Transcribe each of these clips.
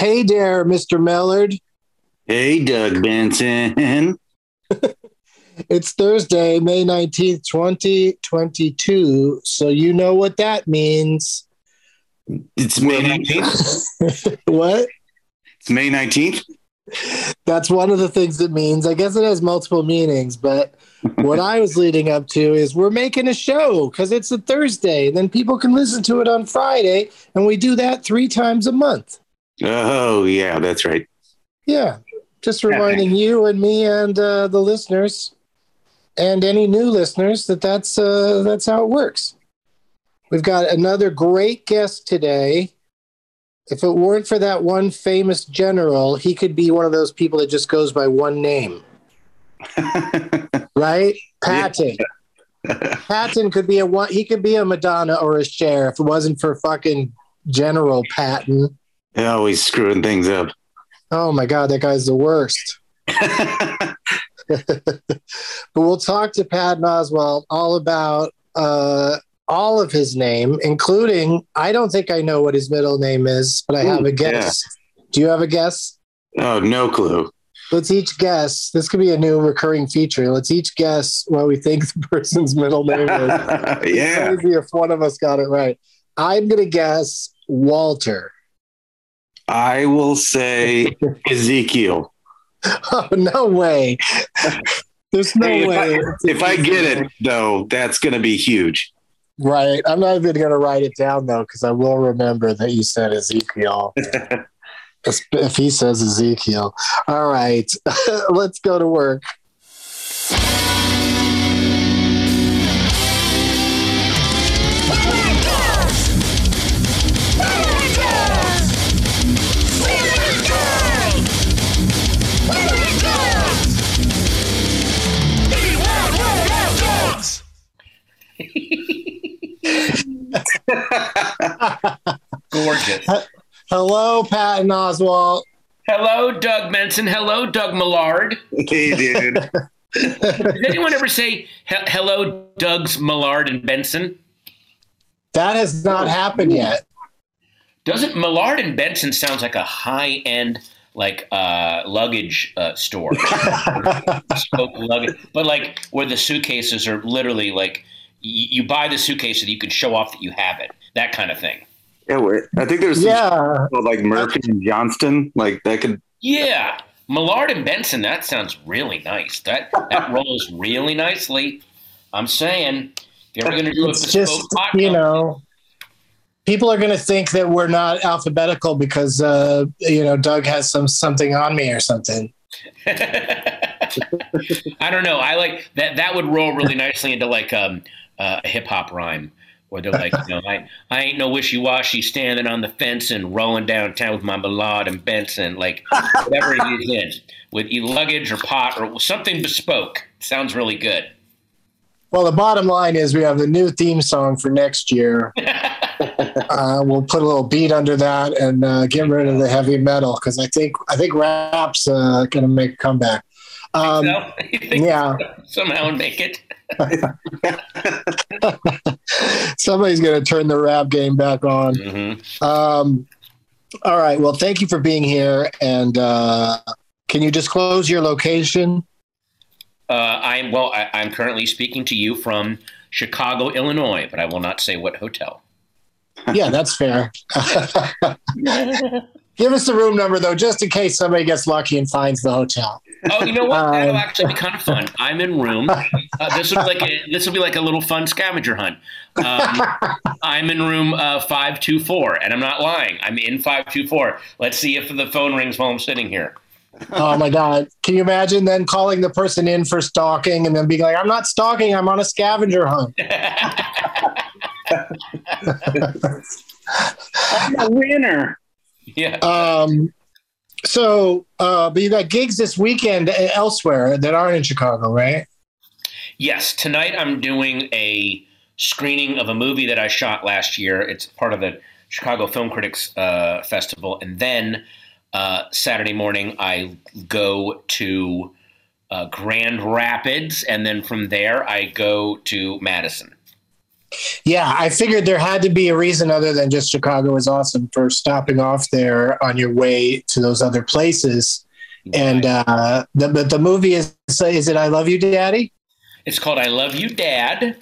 Hey there, Mr. Mellard. Hey, Doug Benson. it's Thursday, May 19th, 2022. So you know what that means. It's May 19th. what? It's May 19th. That's one of the things it means. I guess it has multiple meanings, but what I was leading up to is we're making a show because it's a Thursday. And then people can listen to it on Friday. And we do that three times a month. Oh, yeah, that's right. Yeah. Just reminding you and me and uh, the listeners and any new listeners that that's, uh, that's how it works. We've got another great guest today. If it weren't for that one famous general, he could be one of those people that just goes by one name. right? Patton. Patton could be a one he could be a Madonna or a Cher if it wasn't for fucking General Patton. Yeah, always screwing things up. Oh my god, that guy's the worst. but we'll talk to Patton Oswalt all about uh, all of his name, including I don't think I know what his middle name is, but I have a guess. Yeah. Do you have a guess? Oh, no clue. Let's each guess. This could be a new recurring feature. Let's each guess what we think the person's middle name is. yeah. Maybe if one of us got it right. I'm going to guess Walter. I will say Ezekiel. Oh, no way. There's no Hey, if way. I, if I get it, though, that's going to be huge. Right. I'm not even going to write it down, though, because I will remember that you said Ezekiel. if he says Ezekiel. All right. Let's go to work. Gorgeous. Hello, Patton Oswalt. Hello, Doug Benson. Hello, Doug Mellard. Hey, dude. Did anyone ever say he- hello, Doug's Mellard and Benson? That has not happened yet. Doesn't Mellard and Benson sounds like a high end like uh, luggage uh, store? Luggage, but like where the suitcases are literally like y- you buy the suitcase so that you can show off that you have it. That kind of thing. Yeah, wait. I think there's Yeah. called, like Murphy and Johnston. Like that could. Yeah, Mellard and Benson. That sounds really nice. That that rolls really nicely. I'm saying, if you're going to do a It's bespoke just, cocktail, you know, people are going to think that we're not alphabetical because, uh, you know, Doug has some something on me or something. I don't know. I like that. That would roll really nicely into like um, uh, a hip hop rhyme, where they're like, you know, I, I ain't no wishy washy standing on the fence and rolling downtown with my Mellard and Benson, like whatever it is, with e- luggage or pot or something bespoke. Sounds really good. Well, the bottom line is we have the new theme song for next year. uh, we'll put a little beat under that and uh, get rid of the heavy metal because I think I think rap's uh, going to make a comeback. Um, so, yeah. somehow and make it. Somebody's going to turn the rap game back on. Mhm. Um, all right. Well, thank you for being here. And uh, can you disclose your location? Uh, I'm well. I, I'm currently speaking to you from Chicago, Illinois, but I will not say what hotel. Yeah, that's fair. Give us the room number though, just in case somebody gets lucky and finds the hotel. Oh, you know what? That'll Um, actually be kind of fun. I'm in room. Uh, this will be like a, this will be like a little fun scavenger hunt. Um, I'm in room uh, five two four, and I'm not lying. I'm in five two four. Let's see if the phone rings while I'm sitting here. Oh my god! Can you imagine then calling the person in for stalking and then being like, "I'm not stalking. I'm on a scavenger hunt." I'm a winner. Yeah. Um, so, uh, but you got gigs this weekend elsewhere that aren't in Chicago, right? Yes, tonight I'm doing a screening of a movie that I shot last year. It's part of the Chicago Film Critics uh, Festival, and then uh, Saturday morning I go to uh, Grand Rapids, and then from there I go to Madison. Yeah, I figured there had to be a reason other than just Chicago is awesome for stopping off there on your way to those other places. And uh, the, but the movie is is it I Love You, Daddy? It's called I Love You, Dad.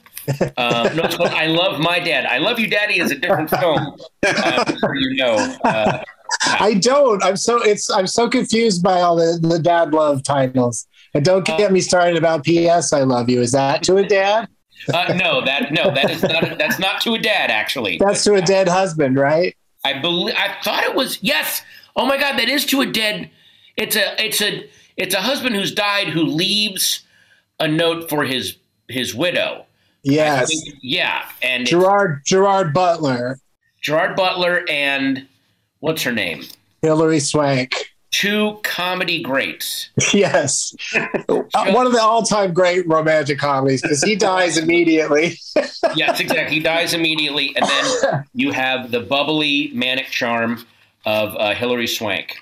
Uh, no, it's called I Love My Dad. I Love You, Daddy is a different film, uh, you know. Uh, I don't. I'm so it's I'm so confused by all the the dad love titles. And don't get me started about P.S. I love you. Is that to a dad? Uh, no, that no, that is not. That's not to a dad, actually. That's to a dead husband, right? I believe. I thought it was yes. Oh my God, that is to a dead. It's a. It's a. It's a husband who's died who leaves a note for his his widow. Yes. think- yeah, and Gerard Gerard Butler, Gerard Butler and what's her name? Hilary Swank. Two comedy greats. Yes. Uh, one of the all-time great romantic comedies because he dies immediately. Yes, exactly. He dies immediately, and then you have the bubbly manic charm of uh, Hilary Swank.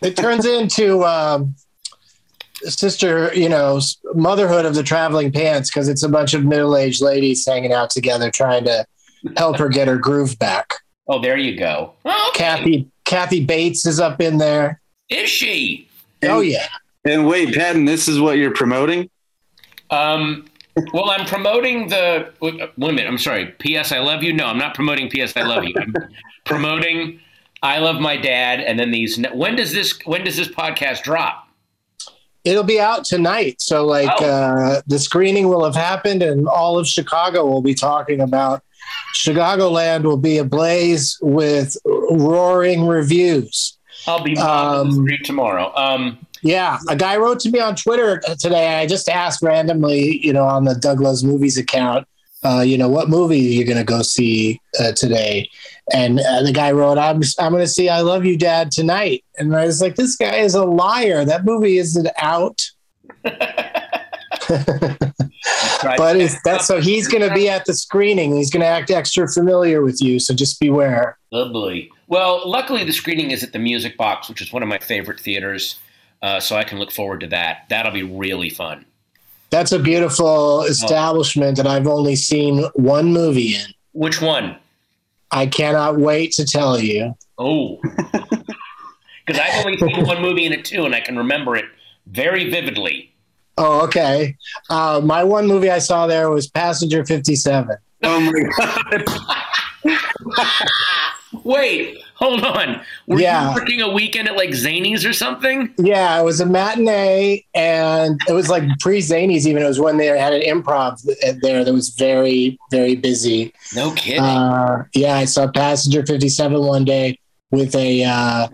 It turns into um, sister, you know, motherhood of the traveling pants because it's a bunch of middle-aged ladies hanging out together trying to help her get her groove back. Oh, there you go. Oh, okay. Kathy Kathy Bates is up in there. Is she? Oh yeah. And wait, Patton, this is what you're promoting? Um, well, I'm promoting the. Wait a minute. I'm sorry. P.S. I love you. No, I'm not promoting P.S. I love you. I'm promoting I love my dad. And then these. When does this? When does this podcast drop? It'll be out tonight. So like Oh. uh, the screening will have happened and all of Chicago will be talking about Chicagoland will be ablaze with roaring reviews. I'll be Um, tomorrow. Um, Yeah, a guy wrote to me on Twitter today. I just asked randomly, you know, on the Doug Loves Movies account, uh, you know, what movie you're you going to go see uh, today? And uh, the guy wrote, "I'm I'm going to see I Love You, Dad tonight." And I was like, "This guy is a liar. That movie isn't out." But it's, that's so he's going to be at the screening. He's going to act extra familiar with you. So just beware. Lovely. Well, luckily the screening is at the Music Box, which is one of my favorite theaters. Uh, so I can look forward to that. That'll be really fun. That's a beautiful establishment that I've only seen one movie in. Which one? I cannot wait to tell you. Oh, because I've only seen one movie in it too, and I can remember it very vividly. Oh, okay. Uh, my one movie I saw there was Passenger 57. Oh my god. Wait, hold on. Were Yeah. you working a weekend at like Zanies or something? Yeah, it was a matinee, and it was like pre Zanies. Even it was when they had an improv there that was very, very busy. No kidding. Uh, yeah, I saw Passenger 57 one day with a uh,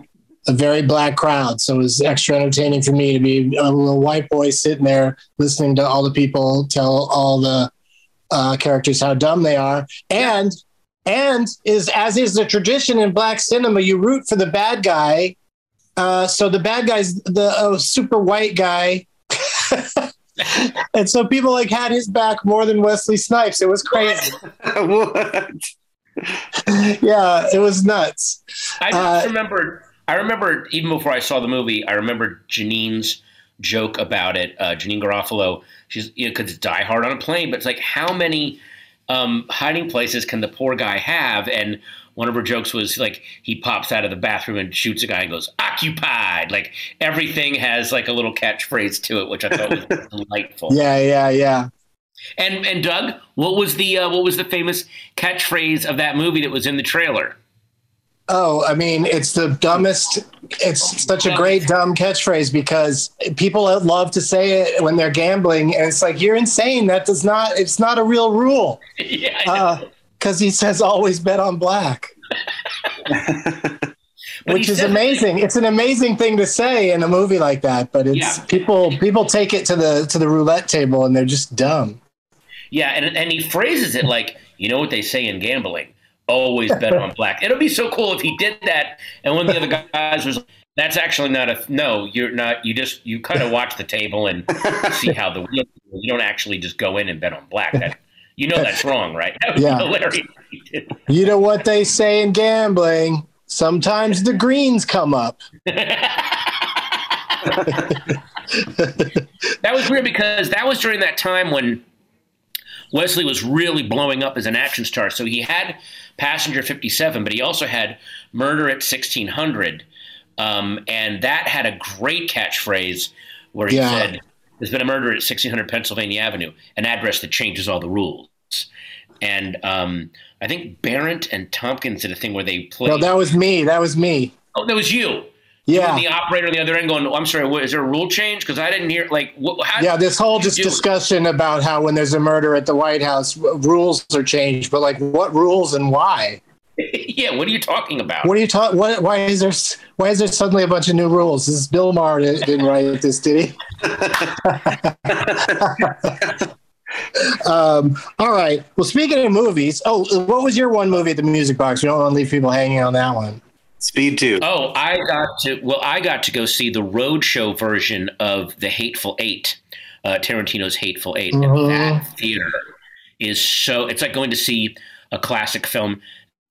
a very black crowd, so it was extra entertaining for me to be a little white boy sitting there listening to all the people tell all the uh, characters how dumb they are, and and is as is the tradition in black cinema, you root for the bad guy. Uh, so the bad guy's the uh, super white guy. and so people like had his back more than Wesley Snipes. It was crazy what? yeah, it was nuts. I just uh, remembered. I remember even before I saw the movie. I remember Janeane's joke about it. Uh, Janeane Garofalo. She's you know it's Die Hard on a plane, but it's like how many um, hiding places can the poor guy have? And one of her jokes was like he pops out of the bathroom and shoots a guy and goes occupied. Like everything has like a little catchphrase to it, which I thought was delightful. Yeah, yeah, yeah. And and Doug, what was the uh, what was the famous catchphrase of that movie that was in the trailer? Oh, I mean, it's the dumbest. It's such a great dumb catchphrase because people love to say it when they're gambling, and it's like you're insane. That does not. It's not a real rule. yeah, because uh, he says always bet on black. Which is amazing. It's an amazing thing to say in a movie like that, but it's yeah. people people take it to the to the roulette table and they're just dumb. Yeah, and and he phrases it like, you know what they say in gambling always bet on black. It'll be so cool if he did that. And one of the other guys was, that's actually not a no. You're not. You just you kind of watch the table and see how the wheel. You don't actually just go in and bet on black. That, you know that's wrong, right? That yeah. Hilarious. You know what they say in gambling? Sometimes the greens come up. that was weird because that was during that time when Wesley was really blowing up as an action star. So he had Passenger 57, but he also had Murder at 1600. Um, and that had a great catchphrase where he yeah. said, There's been a murder at 1600 Pennsylvania Avenue, an address that changes all the rules. And um, I think Berendt and Tompkins did a thing where they played. No, that was me. That was me. Oh, that was you. Yeah. the operator on the other end going, oh, I'm sorry, what, is there a rule change? Because I didn't hear, like, what, how Yeah, this whole just discussion about how when there's a murder at the White House, rules are changed, but like what rules and why? yeah, what are you talking about? What are you talking? What? Why is there? Why is there suddenly a bunch of new rules? This is Bill Maher didn't write this, did he? um, all right. Well, speaking of movies, oh, what was your one movie at the Music Box? We don't want to leave people hanging on that one. Speed two. Oh, I got to. Well, I got to go see the roadshow version of the Hateful Eight, uh, Tarantino's Hateful 8 mm-hmm. And that theater is so. It's like going to see a classic film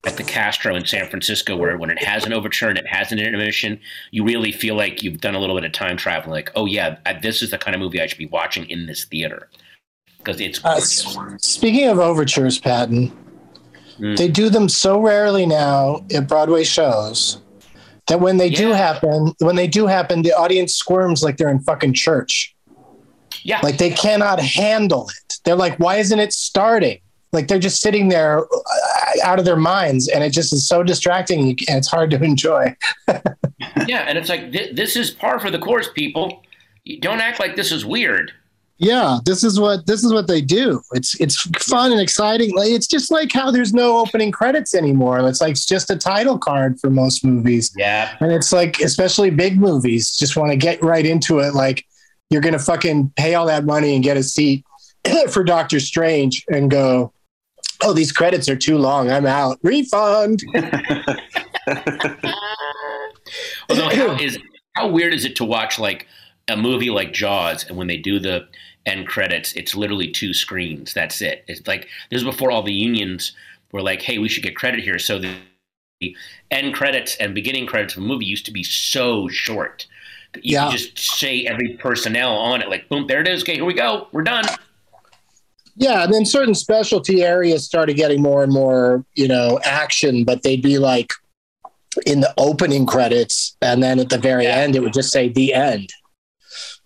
at the Castro in San Francisco, where when it has an overture, and it has an intermission, you really feel like you've done a little bit of time travel. Like, oh yeah, this is the kind of movie I should be watching in this theater because it's. Uh, speaking of overtures, Patton, Mm. They do them so rarely now at Broadway shows that when they yeah. do happen, when they do happen, the audience squirms like they're in fucking church. Yeah. Like they cannot handle it. They're like, why isn't it starting? Like they're just sitting there uh, out of their minds and it just is so distracting and it's hard to enjoy. yeah. And it's like, th- this is par for the course, people. don't act like this is weird yeah this is what this is what they do. It's it's fun and exciting. It's just like how there's no opening credits anymore. It's like it's just a title card for most movies. Yeah. And it's like especially big movies just want to get right into it. Like you're gonna fucking pay all that money and get a seat for doctor strange and go oh these credits are too long. I'm out. Refund. Although how is how weird is it to watch like a movie like Jaws, and when they do the end credits, it's literally two screens. That's it. It's like this is before all the unions were like, "Hey, we should get credit here." So the end credits and beginning credits of a movie used to be so short. that You yeah. could just say every personnel on it, like, boom, there it is. Okay, here we go. We're done. Yeah, and then certain specialty areas started getting more and more, you know, action, but they'd be like in the opening credits, and then at the very yeah. end, it would just say the end.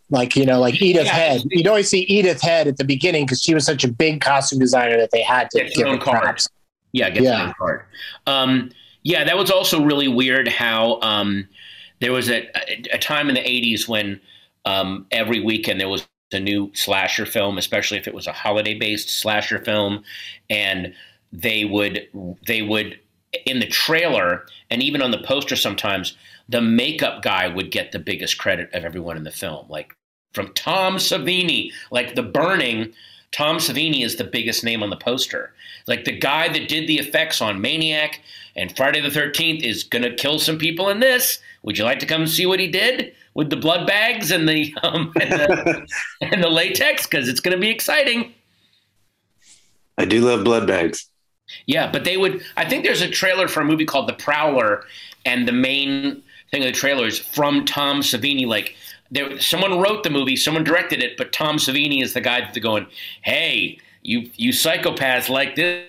Like, you know, like Edith yeah. Head. You'd always see Edith Head at the beginning because she was such a big costume designer that they had to get give her props. Yeah, get yeah. the card. Um, yeah, that was also really weird how um, there was a, a, time in the 80s when um, every weekend there was a new slasher film, especially if it was a holiday based slasher film. And they would, they would, in the trailer and even on the poster sometimes, the makeup guy would get the biggest credit of everyone in the film. Like from Tom Savini. Like The Burning, Tom Savini is the biggest name on the poster. Like the guy that did the effects on Maniac and Friday the 13th is going to kill some people in this. Would you like to come see what he did with the blood bags and the, um, and, the and the latex? Because it's going to be exciting. I do love blood bags. Yeah, but they would. I think there's a trailer for a movie called The Prowler, and the main thing of the trailer is from Tom Savini, like there, someone wrote the movie, someone directed it, but Tom Savini is the guy that's going, "Hey, you you psychopaths like this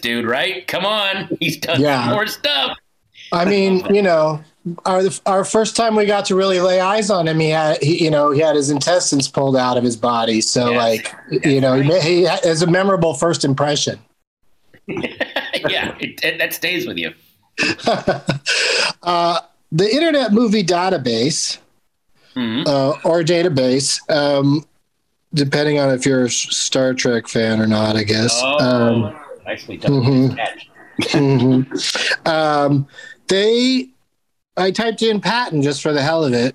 dude, right? Come on, he's done yeah. more stuff." I mean, you know, our our first time we got to really lay eyes on him, he had he, you know he had his intestines pulled out of his body. So Yes. like you know he, he has a memorable first impression. yeah, it, it, that stays with you. uh, the Internet Movie Database Mhm. uh, or database, um, depending on if you're a Star Trek fan or not, I guess. Oh, Um, nicely done. mhm. Catch. mhm. um, they, I typed in Patton just for the hell of it,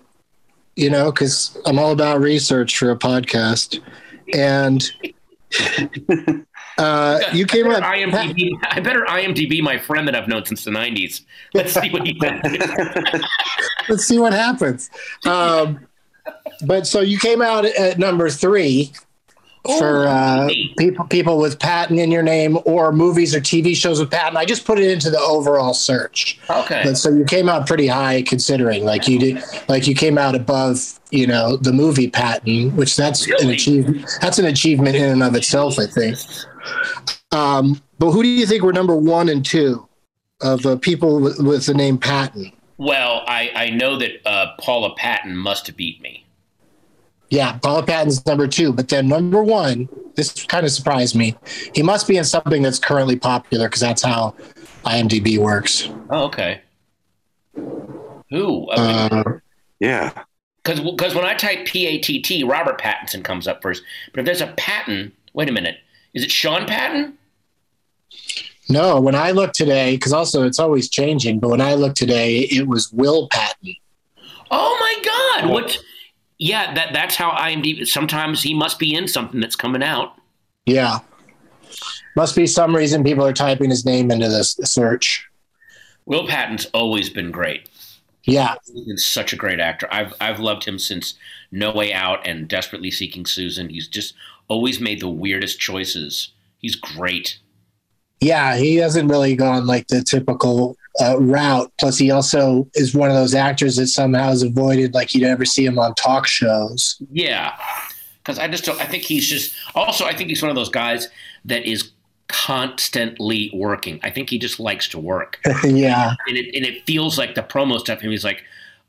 you know, because I'm all about research for a podcast, and uh, you came I better IMDb. I better IMDb my friend that I've known since the '90s. Let's see what he can Let's see what happens. Um, but so you came out at number three for uh, people people with Patton in your name or movies or TV shows with Patton. I just put it into the overall search. Okay. But so you came out pretty high considering like you did like you came out above, you know, the movie Patton, which that's an achievement that's an achievement in and of itself, I think. Um, but who do you think were number one and two of uh, people with, with the name Patton? Well, I, I know that uh, Paula Patton must have beat me. Yeah, Paula Patton's number two, but then number one, this kind of surprised me. He must be in something that's currently popular because that's how IMDb works. Oh, okay. Who? Uh, yeah. Because because when I type P A T T, Robert Pattinson comes up first. But if there's a Patton, wait a minute, is it Sean Patton? no, when I look today, because also it's always changing, but when I look today, it was Will Patton. Oh my God! What? Yeah, that that's how IMDb. Sometimes he must be in something that's coming out. Yeah. Must be some reason people are typing his name into this search. Will Patton's always been great. Yeah. He's been such a great actor. I've I've loved him since No Way Out and Desperately Seeking Susan. He's just always made the weirdest choices. He's great. Yeah. He hasn't really gone like the typical uh, route. Plus, he also is one of those actors that somehow is avoided, like you'd ever see him on talk shows. Yeah, because I just don't. I think he's just. Also, I think he's one of those guys that is constantly working. I think he just likes to work, yeah. and it and it feels like the promo stuff. And he's like,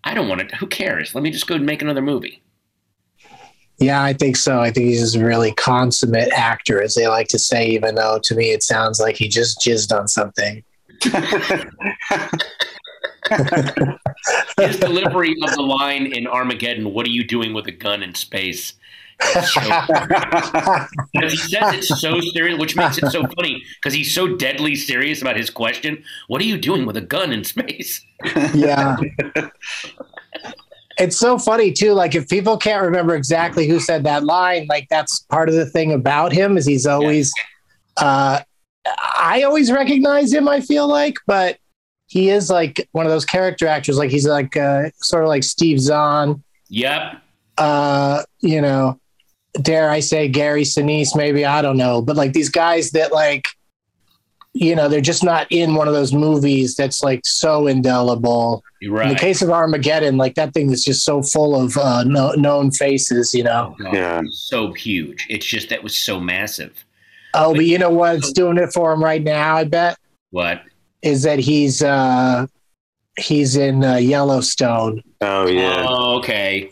I don't want it. Who cares? Let me just go and make another movie. Yeah, I think so. I think he's just a really consummate actor, as they like to say, even though to me it sounds like he just jizzed on something. His delivery of the line in Armageddon, "What are you doing with a gun in space?" so Because he says it so serious, which makes it so funny because he's so deadly serious about his question. What are you doing with a gun in space? yeah. It's so funny too. Like if people can't remember exactly who said that line, like that's part of the thing about him is he's always. Uh, I always recognize him. I feel like, but he is like one of those character actors. Like he's like uh, sort of like Steve Zahn. Yep. uh, you know, dare I say Gary Sinise, maybe I don't know, but like these guys that like, you know, they're just not in one of those movies that's like so indelible. You're In the case of Armageddon, like that thing is just so full of uh, no, known faces, you know. Oh, Yeah. so huge. It's just that was so massive. Oh, but you know what's doing it for him right now? I bet What? is that he's uh, he's in uh, Yellowstone. Oh yeah. Oh, okay.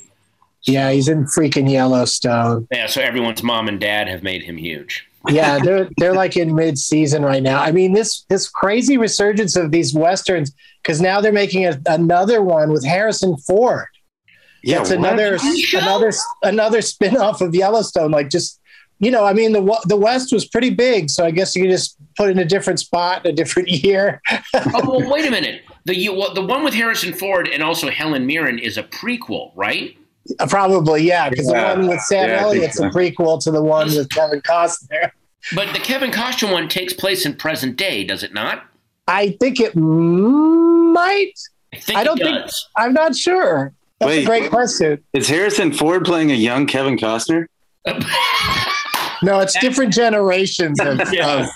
Yeah, he's in freaking Yellowstone. Yeah. So everyone's mom and dad have made him huge. Yeah, they're they're like in mid season right now. I mean, this this crazy resurgence of these westerns because now they're making a, another one with Harrison Ford. Yeah. It's another another another spin off of Yellowstone. Like just you know, I mean the the West was pretty big, so I guess you could just put it in a different spot, a different year. oh well, wait a minute. The you, well, the one with Harrison Ford and also Helen Mirren is a prequel, right? Uh, Probably, yeah, because Yeah. the one with Sam Yeah, I think Elliott's a prequel to the one with Kevin Costner. But the Kevin Costner one takes place in present day, does it not? I think it might. I think I don't it think- does. I'm not sure. That's a Wait. great question. Is Harrison Ford playing a young Kevin Costner? No, it's different generations of, Yeah.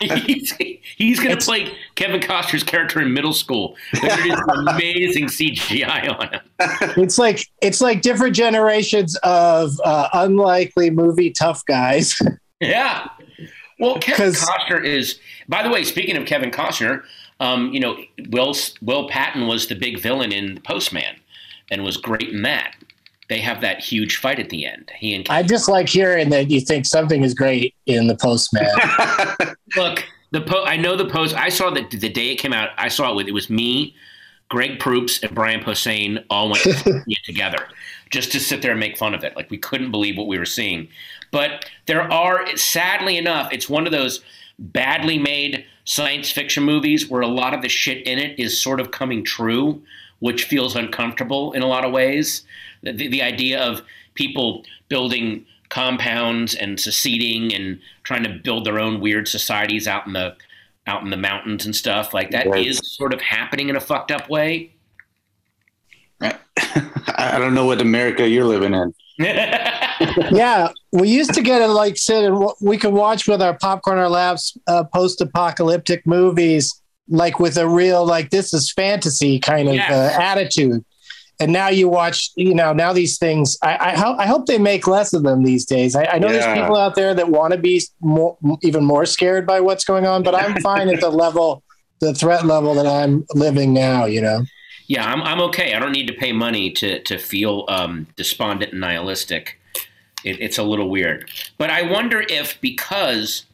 of he's, he's going to play Kevin Costner's character in middle school. They're going to do some amazing CGI on him. it's like it's like different generations of uh, unlikely movie tough guys. Yeah. Well, Kevin Costner is. By the way, speaking of Kevin Costner, um, you know, Will Will Patton was the big villain in Postman, and was great in that. They have that huge fight at the end. He and I just like hearing that you think something is great in the Postman. look the po- I know the post. I saw that the day it came out. I saw it with it was me, Greg Proops, and Brian Posehn all went together just to sit there and make fun of it. Like we couldn't believe what we were seeing. But there are, sadly enough, it's one of those badly made science fiction movies where a lot of the shit in it is sort of coming true, which feels uncomfortable in a lot of ways. The, the idea of people building compounds and seceding and trying to build their own weird societies out in the out in the mountains and stuff like that right. is sort of happening in a fucked up way. I don't know what America you're living in. yeah, we used to get it like said we could watch with our popcorn our laps uh, post-apocalyptic movies like with a real like this is fantasy kind of yes. uh, attitude and now you watch you know now these things i i, ho- I hope they make less of them these days. I, I know yeah. there's people out there that want to be more, even more scared by what's going on but i'm fine at the level the threat level that i'm living now you know? Yeah i'm, I'm okay. I don't need to pay money to to feel um, despondent and nihilistic. It, it's a little weird. But i wonder if because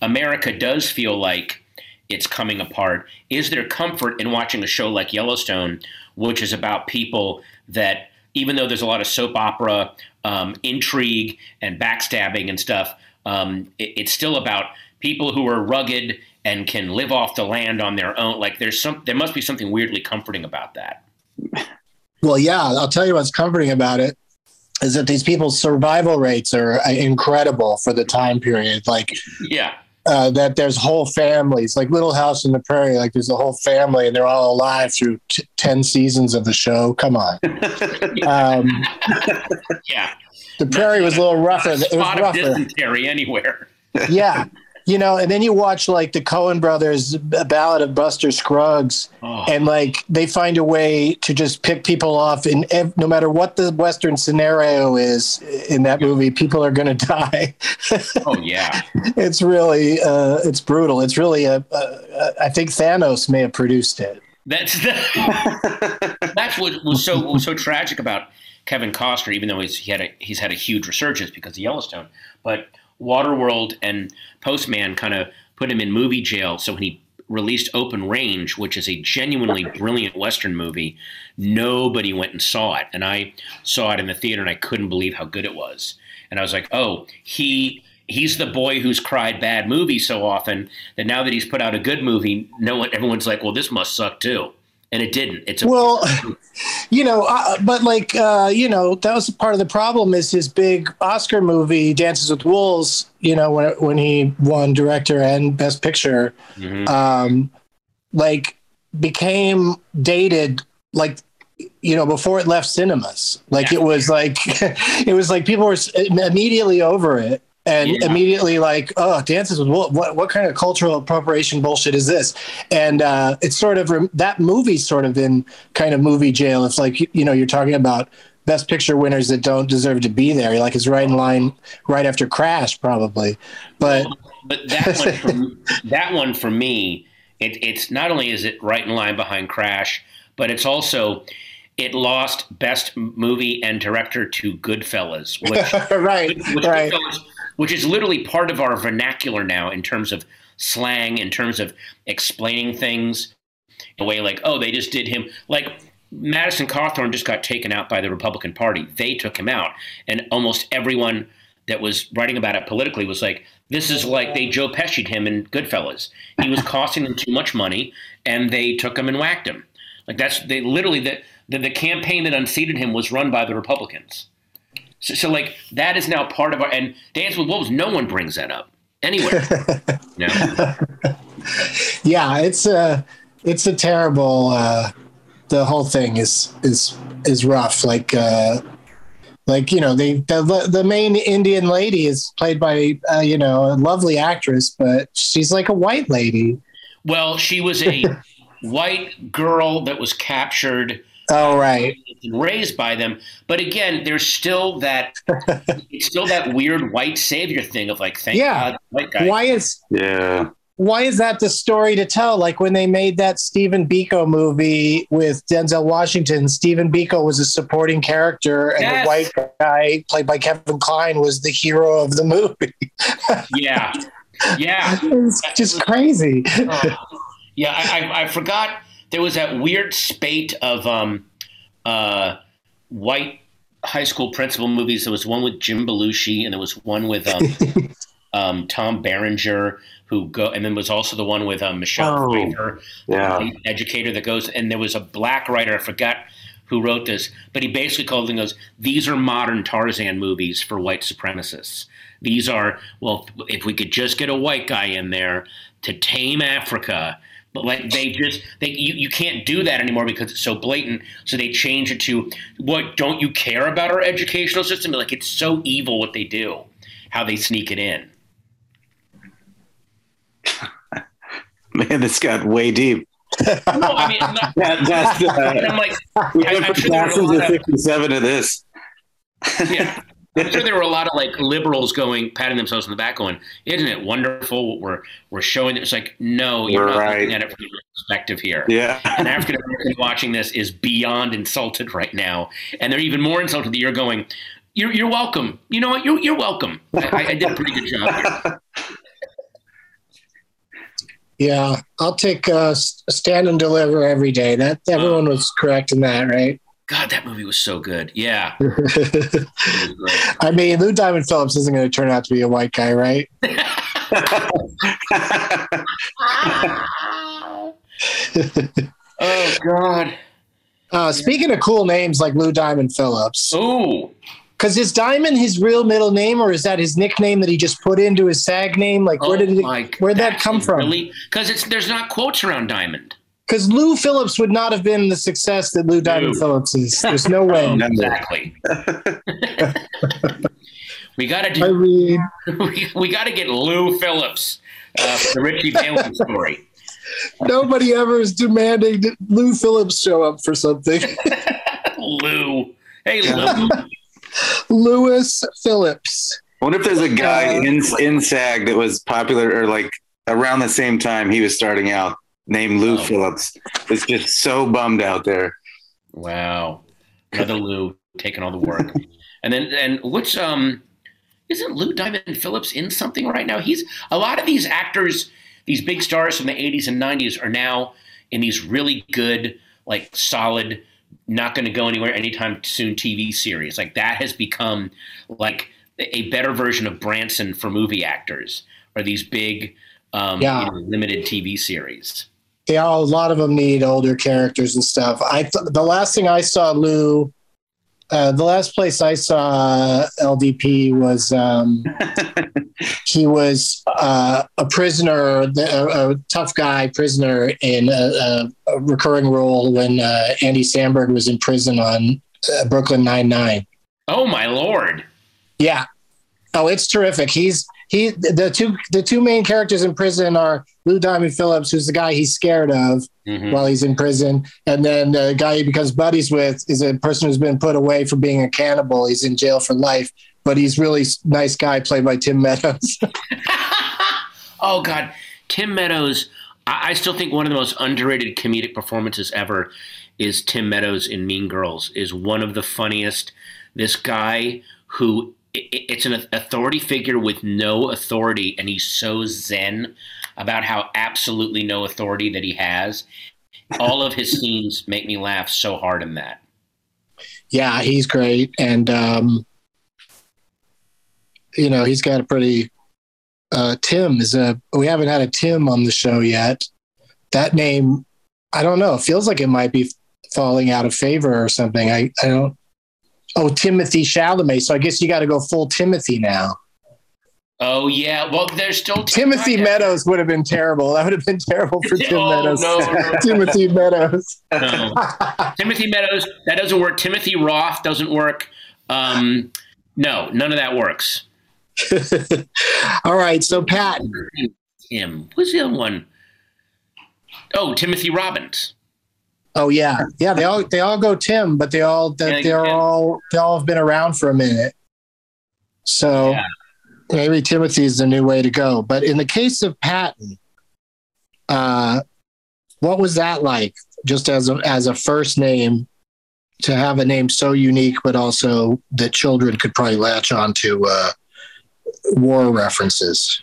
america does feel like it's coming apart is there comfort in watching a show like yellowstone which is about people that, even though there's a lot of soap opera um, intrigue and backstabbing and stuff, um, it, it's still about people who are rugged and can live off the land on their own. Like there's some, there must be something weirdly comforting about that. Well, yeah, I'll tell you what's comforting about it is that these people's survival rates are uh, incredible for the time period. Like, yeah, uh, that there's whole families, like Little House on the Prairie, like there's a whole family and they're all alive through t- 10 seasons of the show. Come on. um, yeah. The prairie was a little rougher. It was rougher. dysentery anywhere. yeah you know, and then you watch like the Coen brothers Ballad of Buster Scruggs, oh. and like they find a way to just pick people off, and no matter what the Western scenario is in that movie, people are going to die. oh yeah, it's really uh, it's brutal. It's really a, a, a. I think Thanos may have produced it. That's the, that's what was so was so tragic about Kevin Costner, even though he's he had a, he's had a huge resurgence because of Yellowstone, but Waterworld and Postman kind of put him in movie jail. So when he released Open Range, which is a genuinely brilliant Western movie, nobody went and saw it. And I saw it in the theater and I couldn't believe how good it was. And I was like, oh, he he's the boy who's cried bad movies so often that now that he's put out a good movie, no one everyone's like, well, this must suck too and it didn't. It's well, you know, uh, but like uh, you know, that was part of the problem. Is his big Oscar movie Dances with Wolves? You know, when when he won director and best picture, mm-hmm. um, like became dated like you know before it left cinemas like yeah. it was like it was like people were immediately over it and yeah. immediately like, oh, dances with what, what, what kind of cultural appropriation bullshit is this? And uh, it's sort of that movie's sort of in kind of movie jail. It's like you know you're talking about best picture winners that don't deserve to be there. Like it's right in line right after Crash, probably. But but that one for, that one for me, it, it's not only is it right in line behind Crash, but it's also it lost best movie and director to Goodfellas, which right, which right. Goodfellas, which is literally part of our vernacular now in terms of slang, in terms of explaining things in a way like, oh, they just did him like Madison Cawthorn just got taken out by the Republican Party. They took him out, and almost everyone that was writing about it politically was like, this is like they Joe Pesci'd him in Goodfellas. He was costing them too much money, and they took him and whacked him. Like that's they literally the the, the campaign that unseated him was run by the Republicans. So, so, like that is now part of our and Dance with Wolves. No one brings that up anywhere. no. Yeah, it's a it's a terrible. Uh, the whole thing is is is rough. Like uh, like you know the the the main Indian lady is played by uh, you know a lovely actress, but she's like a white lady. Well, she was a white girl that was captured Oh right. and Raised by them, but again, there's still that it's still that weird white savior thing of like, thank yeah. God, white guy. Why is yeah. why is that the story to tell? Like when they made that Stephen Biko movie with Denzel Washington, Stephen Biko was a supporting character, and Yes. the white guy played by Kevin Kline was the hero of the movie. Yeah, yeah. it's just crazy. Oh. yeah, I, I, I forgot there was that weird spate of um, uh, white high school principal movies. There was one with Jim Belushi, and there was one with um, um, Tom Berenger, who go, and then was also the one with um, Michelle Oh, Pfeiffer, yeah. the educator that goes. And there was a black writer, I forgot who wrote this, but he basically called and goes, "These are modern Tarzan movies for white supremacists." These are well, if we could just get a white guy in there to tame Africa, but like they just they you, you can't do that anymore because it's so blatant. So they change it to what don't you care about our educational system? Like it's so evil what they do, how they sneak it in. Man, this got way deep. No, I mean, I'm not, That, that's, uh, I'm like, we went from sure there were a Jackson's lot to of- 57 to this. yeah. I'm sure there were a lot of like liberals going, patting themselves on the back, going, "Isn't it wonderful what we're we're showing?" It's like, no, you're not Right. looking at it from the perspective here. Yeah. An African American watching this is beyond insulted right now, and they're even more insulted that you're going. You're, you're welcome. You know what? You're, you're welcome. I, I did a pretty good job here. Yeah, I'll take uh, stand and deliver every day. That everyone was correct in that, right? God, that movie was so good. Yeah, it was great. I mean, Lou Diamond Phillips isn't going to turn out to be a white guy, right? Oh God. Uh, speaking of cool names like Lou Diamond Phillips, Ooh. because is Diamond his real middle name, or is that his nickname that he just put into his SAG name? Like, where Oh did it? Where'd that come from? Really? Because it's there's not quotes around Diamond. Because Lou Phillips would not have been the success that Lou Diamond No. Phillips is. There's no way. Exactly. we got to I do. mean, We, we got to get Lou Phillips uh, for the Ritchie Valens story. nobody ever is demanding that Lou Phillips show up for something. Lou. Hey, Lou. Louis Phillips. I wonder if there's a guy Uh, in in SAG that was popular or like around the same time he was starting out, named Lou Oh. Phillips. is just so bummed out there. Wow. Another Lou taking all the work. And then and what's um isn't Lou Diamond Phillips in something right now? He's a lot of these actors, these big stars from the 80s and 90s are now in these really good, like solid, not going to go anywhere anytime soon TV series. Like that has become like a better version of Branson for movie actors or these big um, Yeah. you know, limited TV series. Yeah, a lot of them need older characters and stuff. I th- the last thing I saw Lou, uh, the last place I saw LDP was um, he was uh, a prisoner, a, a tough guy prisoner in a, a, a recurring role when uh, Andy Samberg was in prison on uh, Brooklyn Nine Nine. Oh my lord! Yeah. Oh, it's terrific. He's he the two the two main characters in prison are Lou Diamond Phillips, who's the guy he's scared of Mhm. while he's in prison, and then the guy he becomes buddies with is a person who's been put away for being a cannibal. He's in jail for life, but he's really nice guy played by Tim Meadows. oh God, Tim Meadows. I, I still think one of the most underrated comedic performances ever is Tim Meadows in Mean Girls. Is one of the funniest. This guy who it's an authority figure with no authority, and he's so zen about how absolutely no authority that he has. All of his scenes make me laugh so hard in that. yeah, he's great, and um, you know he's got a pretty. Uh, Tim is a. We haven't had a Tim on the show yet. That name, I don't know. It feels like it might be falling out of favor or something. I I don't. Oh, Timothy Chalamet. So I guess you got to go full Timothy now. Oh yeah, well there's still Timothy. Meadows would have been terrible. That would have been terrible for Tim Oh, Meadows. no, no. Timothy Meadows. No. Timothy Meadows, that doesn't work. Timothy Roth doesn't work. Um, no, none of that works. All right, so Pat, Tim, who's the other one? Oh, Timothy Robbins. Oh yeah, yeah. They all they all go Tim, but they all Yeah, they, they're Tim. all they all have been around for a minute. So Yeah. maybe Timothy is the new way to go. But in the case of Patton, Uh, what was that like? Just as a, as a first name, to have a name so unique, but also that children could probably latch on to uh, war references.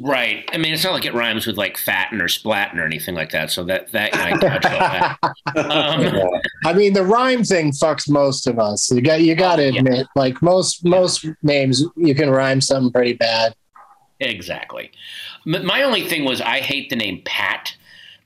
Right. I mean, it's not like it rhymes with like fatten or splatten or anything like that. So that that I touch all that. Um, I mean, the rhyme thing fucks most of us. You got you got to Yeah. admit, like most most names, you can rhyme something pretty bad. Exactly. M- My only thing was I hate the name Pat.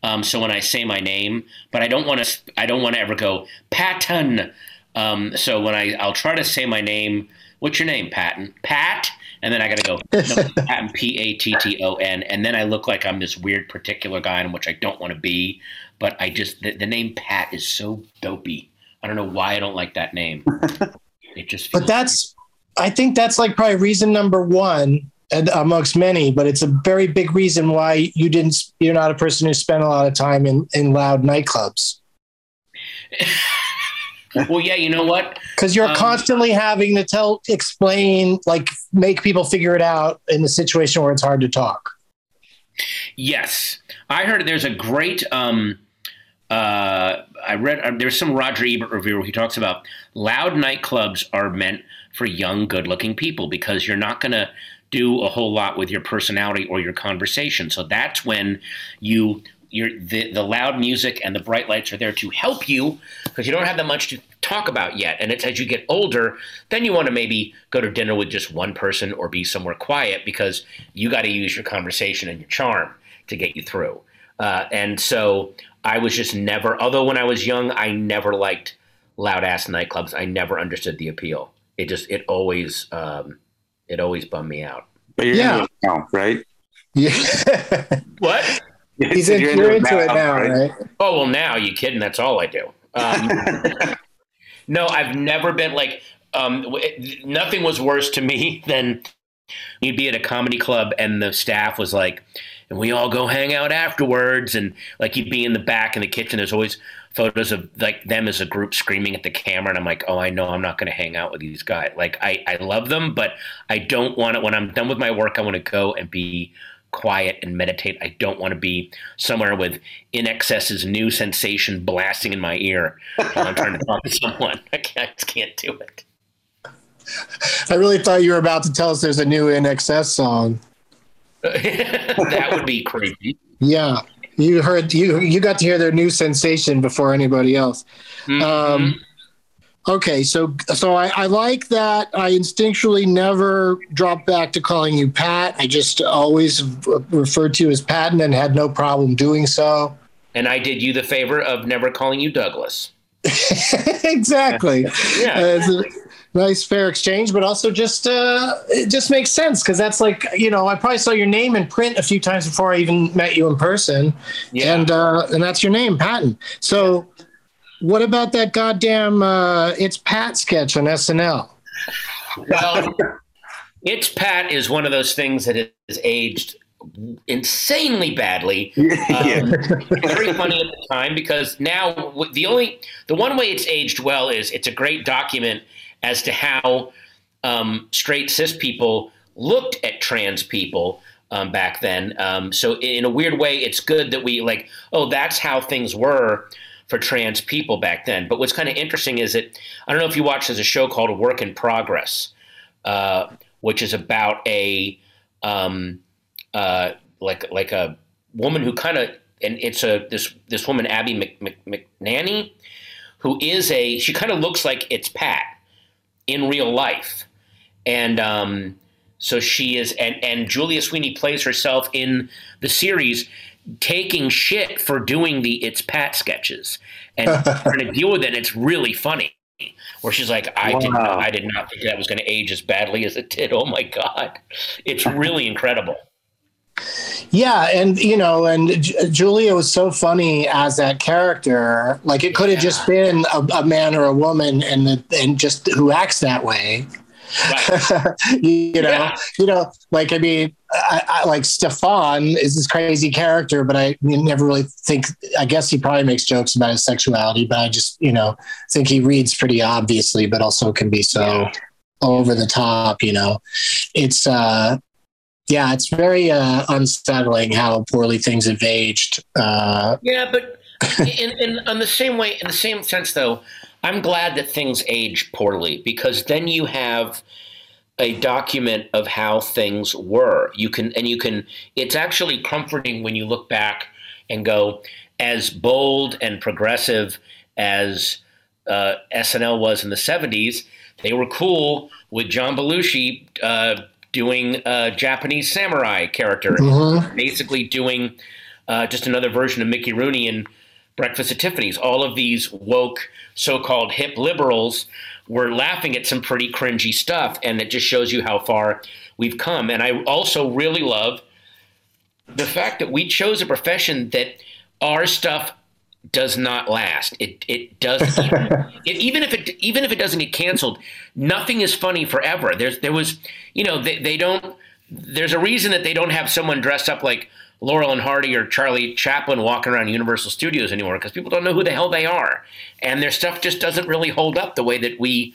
Um, so when I say my name, but I don't want to. I don't want to ever go Patton. Um, so when I I'll try to say my name. What's your name, Patton? Pat. And then I got to go no, Patton, P A T T O N, and then I look like I'm this weird particular guy, in which I don't want to be. But I just the, the name Pat is so dopey. I don't know why I don't like that name. It just. But that's, I think that's like probably reason number one and amongst many. But it's a very big reason why you didn't. You're not a person who spent a lot of time in in loud nightclubs well, yeah. You know what? because you're Um, constantly having to tell, explain, like make people figure it out in a situation where it's hard to talk. Yes, I heard there's a great. Um, uh, I read uh, there's some Roger Ebert review where he talks about loud nightclubs are meant for young, good-looking people because you're not going to do a whole lot with your personality or your conversation. So that's when you you're the, the loud music and the bright lights are there to help you because you don't have that much to talk about yet. And it's as you get older, then you want to maybe go to dinner with just one person or be somewhere quiet because you got to use your conversation and your charm to get you through. Uh, and so I was just never, although when I was young, I never liked loud ass nightclubs. I never understood the appeal. It just, it always, um, it always bummed me out. But you're Yeah. now, right? Yeah, What? He's in, you're into it now, right? Oh well, now you kidding? That's all I do. Um, no, I've never been like. Um, nothing was worse to me than you'd be at a comedy club and the staff was like, and we all go hang out afterwards, and like you'd be in the back in the kitchen. There's always photos of like them as a group screaming at the camera, and I'm like, oh, I know I'm not going to hang out with these guys. Like I, I love them, but I don't want it When I'm done with my work, I want to go and be quiet and meditate. I don't want to be somewhere with INXS's new sensation blasting in my ear while I'm trying to talk to someone. I, can't, I just can't do it. I really thought you were about to tell us there's a new INXS song. that would be crazy. Yeah, you heard you you got to hear their new sensation before anybody else. Mm-hmm. Um, okay, so so I, I like that. I instinctually never dropped back to calling you Pat. I just always referred to you as Patton and had no problem doing so. and I did you the favor of never calling you Douglas. exactly. Yeah. Uh, it's a nice fair exchange, but also just uh, it just makes sense because that's like you know I probably saw your name in print a few times before I even met you in person, Yeah. and uh, and that's your name, Patton. So, what about that goddamn uh, it's Pat sketch on SNL? Well, it's Pat is one of those things that has aged insanely badly. yeah. Um, very funny at the time because now the only the one way it's aged well is it's a great document as to how um, straight cis people looked at trans people um, back then. Um, so in a weird way, it's good that we like oh that's how things were for trans people back then. But what's kind of interesting is that I don't know if you watched there's a show called A Work in Progress, uh, which is about a um, uh, like like a woman who kind of and it's a this this woman Abby Mc, Mc, McEnany who is a she kind of looks like it's Pat in real life, and um, so she is and and Julia Sweeney plays herself in the series taking shit for doing the it's Pat sketches and trying to deal with it. It's really funny. Where she's like, I did Wow. not, I did not think that was going to age as badly as it did. Oh my god, it's really incredible. Yeah, and you know, and J- Julia was so funny as that character. Like it could have just been a, a man or a woman, and the, and just who acts that way. Right. you know, Yeah. you know, like I mean, I, I, like Stefon is this crazy character, but I never really think. I guess he probably makes jokes about his sexuality, but I just you know think he reads pretty obviously, but also can be so over the top. You know, it's uh, yeah, it's very uh, unsettling how poorly things have aged. Uh, yeah, but in, in, in the same way, in the same sense, though, I'm glad that things age poorly because then you have a document of how things were. You can, and you can, it's actually comforting when you look back and go, as bold and progressive as uh, SNL was in the 70s, they were cool with John Belushi uh, doing a Japanese samurai character, mm-hmm. basically doing uh, just another version of Mickey Rooney in Breakfast at Tiffany's. All of these woke, so called hip liberals were laughing at some pretty cringy stuff, and it just shows you how far we've come. And I also really love the fact that we chose a profession that our stuff does not last. It it does even, it, even if it even if it doesn't get canceled, nothing is funny forever. There's there was you know they, they don't. There's a reason that they don't have someone dressed up like Laurel and Hardy or Charlie Chaplin walking around Universal Studios anymore because people don't know who the hell they are, and their stuff just doesn't really hold up the way that we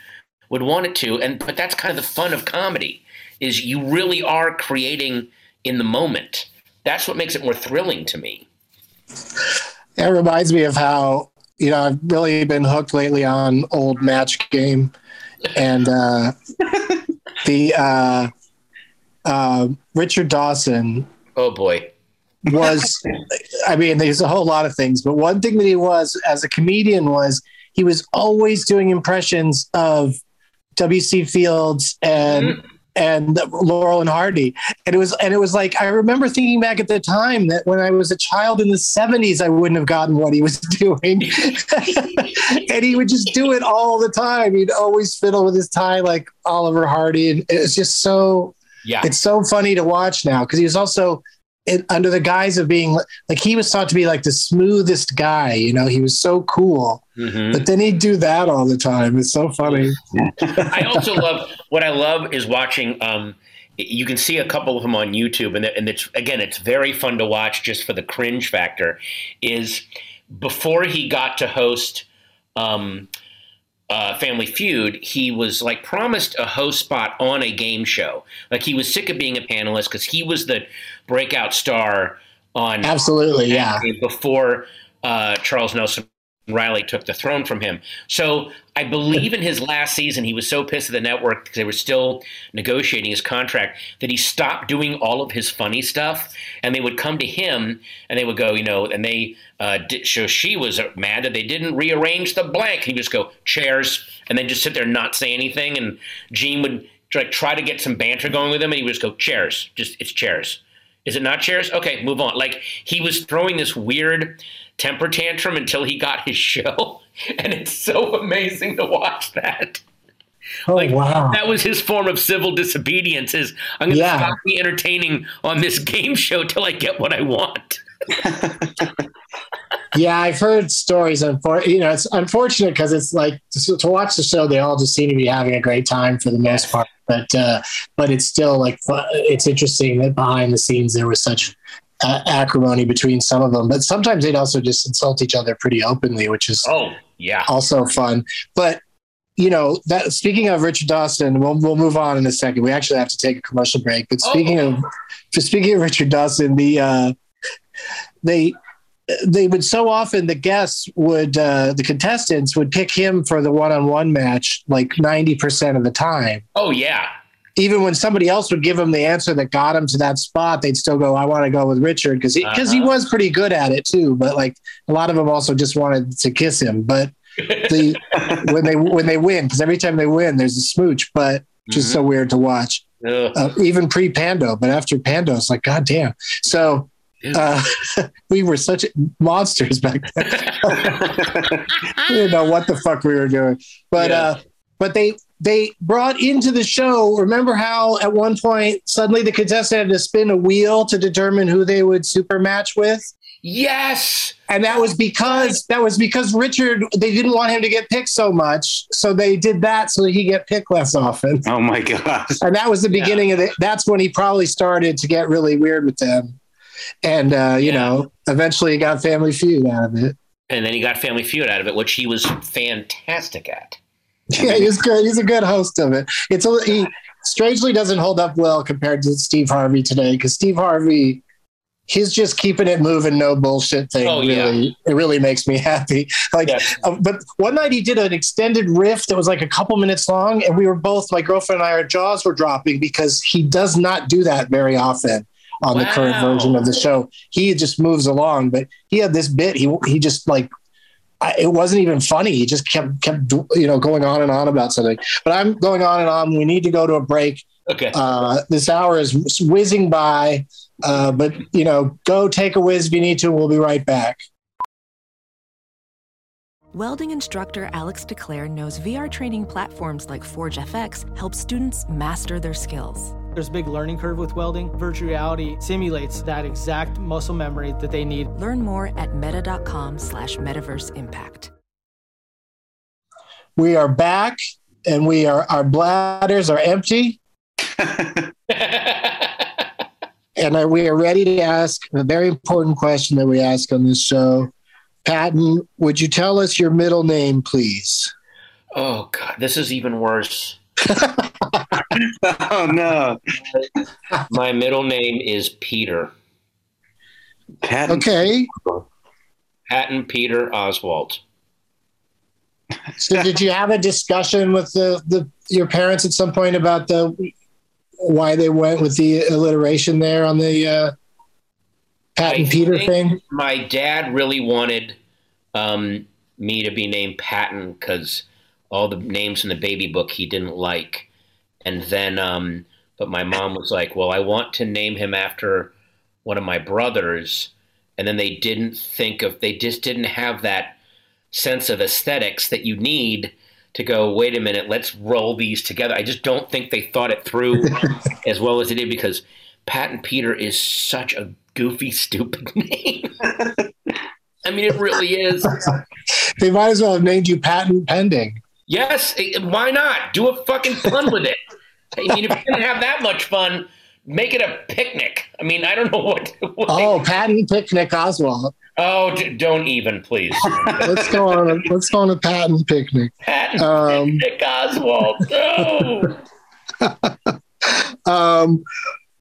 would want it to. And but that's kind of the fun of comedy is you really are creating in the moment. That's what makes it more thrilling to me. It reminds me of how you know I've really been hooked lately on old Match Game, and uh, the uh, uh, Richard Dawson. Oh boy, was I mean, there's a whole lot of things, but one thing that he was as a comedian was he was always doing impressions of W.C. Fields and mm-hmm and Laurel and Hardy. And it was and it was like I remember thinking back at the time that when I was a child in the 70s I wouldn't have gotten what he was doing. and he would just do it all the time. He'd always fiddle with his tie like Oliver Hardy and it was just so yeah. It's so funny to watch now because he was also it, under the guise of being like he was thought to be like the smoothest guy, you know, he was so cool. Mm-hmm. But then he'd do that all the time. It's so funny. I also love what I love is watching. Um, you can see a couple of them on YouTube, and, and it's again, it's very fun to watch just for the cringe factor. Is before he got to host um, uh, Family Feud, he was like promised a host spot on a game show. Like he was sick of being a panelist because he was the breakout star on absolutely yeah before uh, Charles Nelson Reilly took the throne from him. So I believe in his last season, he was so pissed at the network because they were still negotiating his contract that he stopped doing all of his funny stuff. And they would come to him and they would go, you know, and they, uh, did, so she was mad that they didn't rearrange the blank. He'd just go, chairs, and then just sit there and not say anything. And Gene would like try to get some banter going with him and he would just go, chairs, just, it's chairs. Is it not chairs? Okay, move on. Like he was throwing this weird temper tantrum until he got his show, and it's so amazing to watch that. Oh like, wow! That was his form of civil disobedience. Is I'm going to yeah. stop me entertaining on this game show till I get what I want. yeah, I've heard stories. And for you know, it's unfortunate because it's like to, to, watch the show. They all just seem to be having a great time for the most part. But uh, but it's still like it's interesting that behind the scenes there was such uh, acrimony between some of them. But sometimes they'd also just insult each other pretty openly, which is oh yeah, also fun. But you know that speaking of Richard Dawson, we'll we'll move on in a second. We actually have to take a commercial break. But speaking oh. of for speaking of Richard Dawson, the uh, they they would so often the guests would uh, the contestants would pick him for the one-on-one match like 90% of the time. Oh yeah. Even when somebody else would give him the answer that got him to that spot they'd still go i want to go with richard because he because uh-huh. he was pretty good at it too but like a lot of them also just wanted to kiss him but the when they when they win because every time they win there's a smooch but just mm-hmm. so weird to watch. Uh, even pre pando but after pando it's like god damn so uh, we were such monsters back then. we didn't know what the fuck we were doing, but yeah. uh, but they they brought into the show. Remember how at one point suddenly the contestant had to spin a wheel to determine who they would super match with. Yes. And that was because that was because Richard they didn't want him to get picked so much, so they did that so that he get picked less often. Oh my gosh! And that was the beginning yeah. of it. That's when he probably started to get really weird with them and uh, you yeah. know, eventually he got Family Feud out of it. And then he got Family Feud out of it, which he was fantastic at. Yeah, he's good. He's a good host of it. It's a, he strangely doesn't hold up well compared to Steve Harvey today because Steve Harvey, he's just keeping it moving, no bullshit thing. Oh, yeah. it really makes me happy. Like, Yeah. uh, but one night he did an extended riff that was like a couple minutes long, and we were both, my girlfriend and I, our jaws were dropping because he does not do that very often on the current version of the show. He just moves along, but he had this bit. He he just like I, it wasn't even funny. He just kept kept you know going on and on about something. But I'm going on and on. We need to go to a break. Okay. Uh, this hour is whizzing by. Uh, but you know, go take a whiz if you need to. We'll be right back. Welding instructor Alex DeClaire knows VR training platforms like Forge FX help students master their skills. There's a big learning curve with welding. Virtual reality simulates that exact muscle memory that they need. Learn more at meta.com slash metaverse impact. We are back, and we are our bladders are empty, and are- we are ready to ask a very important question that we ask on this show. Patton, would you tell us your middle name, please? oh God, this is even worse. oh no. My middle name is Peter. Patton. Okay. Patton Peter Oswalt. So, did you have a discussion with the, the your parents at some point about the why they went with the alliteration there on the uh, Patton I Peter thing? My dad really wanted um, me to be named Patton because all the names in the baby book he didn't like, and then um, but my mom was like, "Well, I want to name him after one of my brothers," and then they didn't think of they just didn't have that sense of aesthetics that you need to go wait a minute let's roll these together. I just don't think they thought it through as well as they did because pat and peter is such a goofy stupid name. I mean it really is. They might as well have named you Patent Pending. Yes eh, why not do a fucking fun with it i mean if you're gonna have that much fun make it a picnic i mean i don't know what, what Oh, Patton Picnic Oswalt. oh d- don't even please Let's go on. A, let's go on a Patton picnic. pat and Um, Nick oswalt no Um,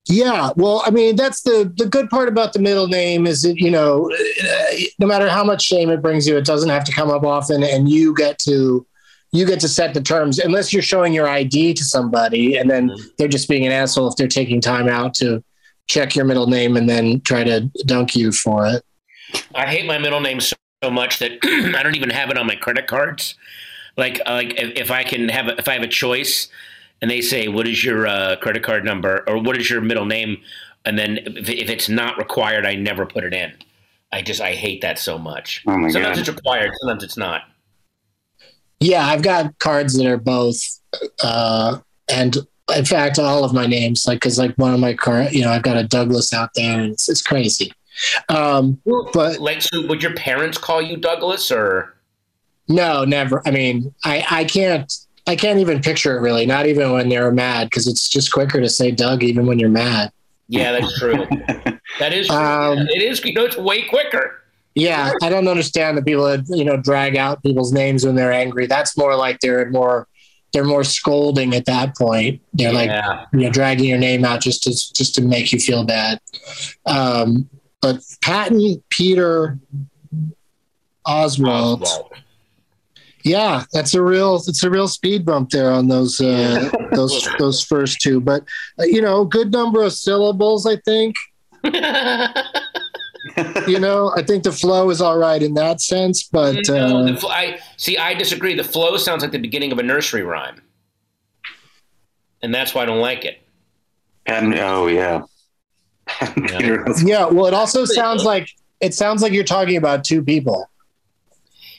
yeah, well, I mean, that's the the good part about the middle name is that you know, uh, no matter how much shame it brings you, it doesn't have to come up often, and you get to you get to set the terms unless you're showing your ID to somebody, and then they're just being an asshole if they're taking time out to check your middle name and then try to dunk you for it. I hate my middle name so, so much that I don't even have it on my credit cards. Like, uh, like if, if I can have, a, if I have a choice, and they say, "What is your uh, credit card number?" or "What is your middle name?" and then if, if it's not required, I never put it in. I just I hate that so much. Oh my sometimes God. it's required, sometimes it's not. Yeah, I've got cards that are both, uh, and in fact, all of my names, like because like one of my current, you know, I've got a Douglas out there, and it's, it's crazy. Um, but Like, so would your parents call you Douglas or? no, never. I mean, I I can't I can't even picture it really. Not even when they're mad, because it's just quicker to say Doug even when you're mad. Yeah, that's true. that is true. Um, it is. You know, it's way quicker. Yeah, I don't understand the people that you know drag out people's names when they're angry. That's more like they're more they're more scolding at that point. They're like you know dragging your name out just to just to make you feel bad. Um, but Patton Peter Oswalt, Oswald. yeah, that's a real it's a real speed bump there on those uh, those those first two. But uh, you know, good number of syllables, I think. You know, I think the flow is all right in that sense, but No, uh, the fl- I see. I disagree. The flow sounds like the beginning of a nursery rhyme, and that's why I don't like it. And oh yeah. Yeah. Yeah. Well, it also sounds like it sounds like you're talking about two people.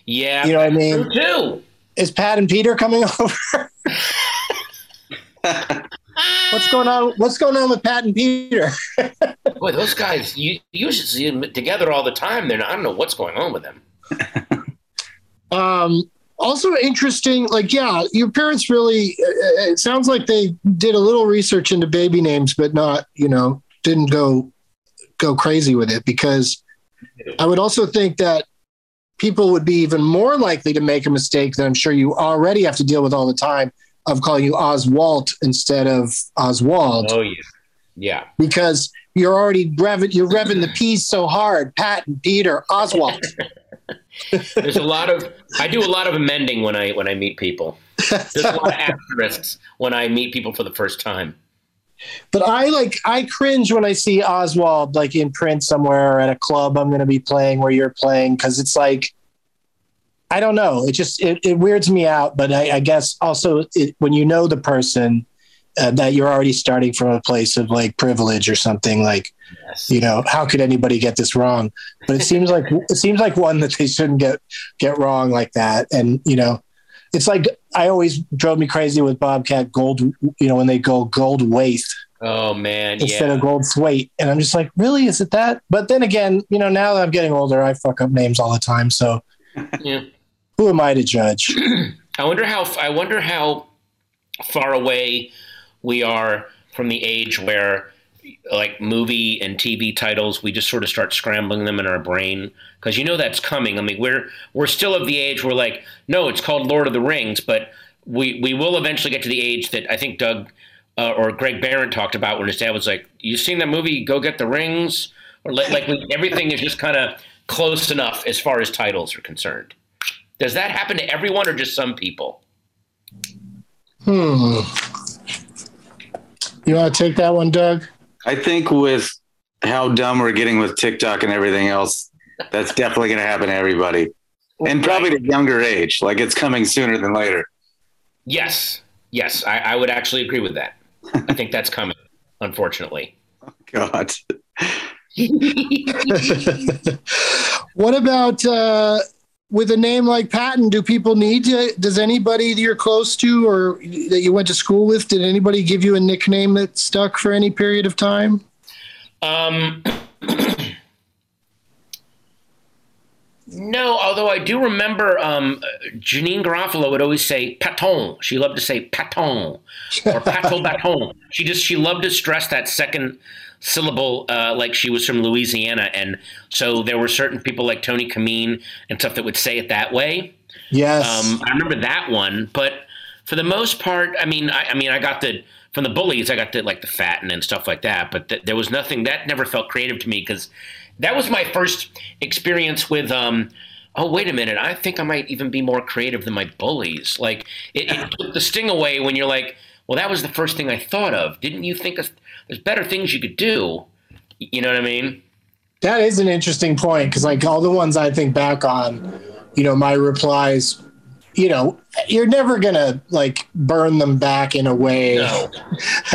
Yeah, You know what I mean? true too. Is Pat and Peter coming over? What's going on? What's going on with Pat and Peter? Boy, those guys, you, you should see them together all the time. They're not, I don't know what's going on with them. Um, also interesting, like yeah, your parents really. uh, It sounds like they did a little research into baby names, but not you know didn't go go crazy with it because I would also think that people would be even more likely to make a mistake that I'm sure you already have to deal with all the time of calling you Oswald instead of Oswalt. Oh yeah, yeah. Because you're already revving, you're revving the P's so hard. Pat and Peter Oswald. There's a lot of I do a lot of amending when I when I meet people. There's a lot of asterisks when I meet people for the first time. But I like I cringe when I see Oswald like in print somewhere or at a club I'm going to be playing where you're playing because it's like I don't know. It just it, it weirds me out. But I, I guess also it, when you know the person uh, that you're already starting from a place of like privilege or something like yes. you know how could anybody get this wrong? But it seems like it seems like one that they shouldn't get get wrong like that. And you know it's like I always drove me crazy with Bobcat Gold. You know when they go gold waste. Oh man, instead yeah. of gold thwaite, and I'm just like, really, is it that? But then again, you know, now that I'm getting older, I fuck up names all the time. So, yeah. Who am I to judge? I wonder how. I wonder how far away we are from the age where like movie and TV titles, we just sort of start scrambling them in our brain because you know that's coming. I mean, we're we're still of the age where like, no, it's called Lord of the Rings, but we we will eventually get to the age that I think Doug uh, or Greg Barron talked about when his dad was like, "You seen that movie? Go get the rings," or like, like everything is just kind of close enough as far as titles are concerned. Does that happen to everyone or just some people? Hmm. You want to take that one, Doug? I think with how dumb we're getting with TikTok and everything else, that's definitely going to happen to everybody. And probably at a younger age. Like it's coming sooner than later. Yes. Yes. I, I would actually agree with that. I think that's coming, unfortunately. Oh, God. what about uh, with a name like Patton? Do people need to? Does anybody you're close to or that you went to school with? Did anybody give you a nickname that stuck for any period of time? Um, no, although I do remember um, Janeane Garofalo would always say "paton." She loved to say "paton" or "pato baton." She just she loved to stress that second syllable uh, like she was from Louisiana, and so there were certain people like Tony Camin and stuff that would say it that way. Yes, um, I remember that one, but for the most part, I mean, I, I mean, I got the from the bullies, I got the like the fatten and stuff like that. But th- there was nothing that never felt creative to me because that was my first experience with. Um, oh wait a minute, I think I might even be more creative than my bullies. Like it, it took the sting away when you're like, well, that was the first thing I thought of. Didn't you think of, there's better things you could do? You know what I mean? That is an interesting point because like all the ones I think back on, you know, my replies you know, you're never gonna like burn them back in a way no.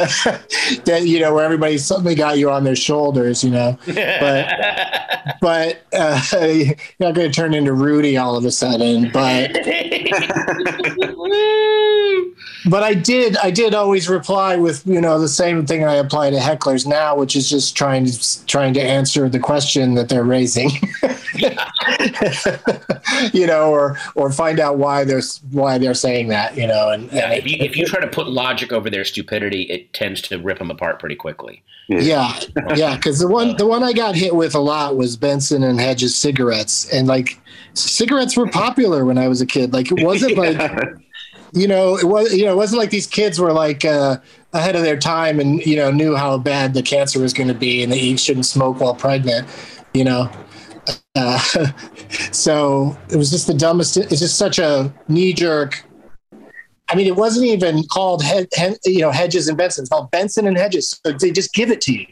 that you know where everybody suddenly got you on their shoulders, you know. But but uh, you're not gonna turn into Rudy all of a sudden. But but I did I did always reply with you know the same thing I apply to hecklers now, which is just trying to trying to answer the question that they're raising. you know, or or find out why they're why they're saying that. You know, and, yeah, and if, you, if you try to put logic over their stupidity, it tends to rip them apart pretty quickly. Yeah, yeah, because the one uh, the one I got hit with a lot was Benson and Hedges cigarettes, and like cigarettes were popular when I was a kid. Like it wasn't like you know, it was you know, it wasn't like these kids were like uh, ahead of their time and you know knew how bad the cancer was going to be and that you shouldn't smoke while pregnant. You know, uh, so it was just the dumbest. It's just such a knee jerk. I mean, it wasn't even called he, he, you know Hedges and Benson. It's called Benson and Hedges. So they just give it to you.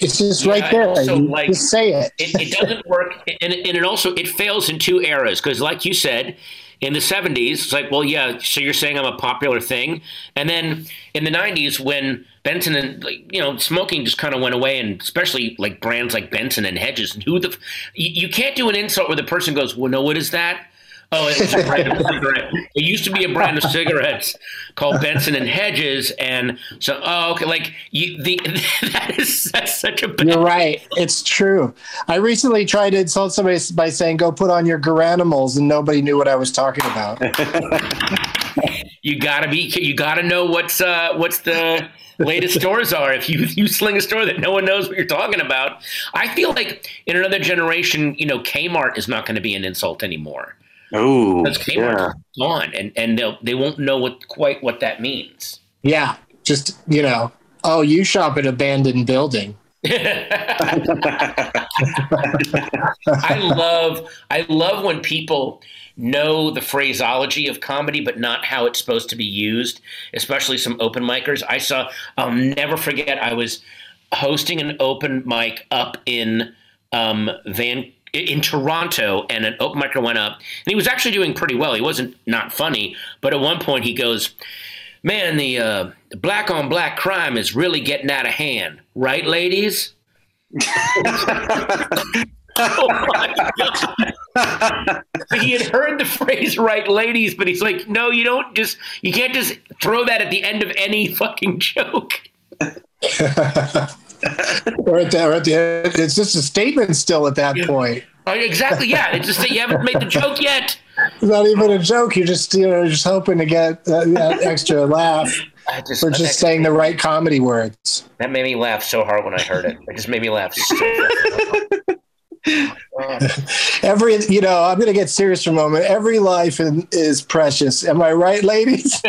It's just yeah, right there. Also, like, just say it. it. it. doesn't work, and it, and it also it fails in two eras because, like you said, in the 70s, it's like, well, yeah, so you're saying I'm a popular thing. And then in the 90s, when Benson and, you know, smoking just kind of went away, and especially like brands like Benson and Hedges, and who the, you, you can't do an insult where the person goes, well, no, what is that? Oh, it's a brand of cigarette. It used to be a brand of cigarettes called Benson and Hedges, and so oh, okay, like you, the that is that's such a. Bad You're right. It's true. I recently tried to insult somebody by saying, "Go put on your garanimals," and nobody knew what I was talking about. you gotta be. You gotta know what's uh, what's the latest stores are. If you you sling a store that no one knows what you're talking about, I feel like in another generation, you know, Kmart is not going to be an insult anymore Oh, Because Kmart yeah. gone, and and they'll, they won't know what quite what that means. Yeah, just you know, oh, you shop at abandoned building. I love I love when people know the phraseology of comedy but not how it's supposed to be used, especially some open micers. I saw I'll never forget I was hosting an open mic up in um, Van in Toronto and an open micer went up and he was actually doing pretty well. He wasn't not funny, but at one point he goes, "Man, the uh, black on black crime is really getting out of hand, right, ladies?" Oh my god! he had heard the phrase "right, ladies," but he's like, "No, you don't just you can't just throw that at the end of any fucking joke." or at the, or at the it's just a statement still at that Yeah. point. Oh, exactly. Yeah, it's just that you haven't made the joke yet. It's not even a joke. You're just you know just hoping to get uh, that extra laugh I just, for just saying the right comedy words. that made me laugh so hard when I heard it. It just made me laugh. So. Every you know, I'm going to get serious for a moment. Every life in, is precious. Am I right, ladies?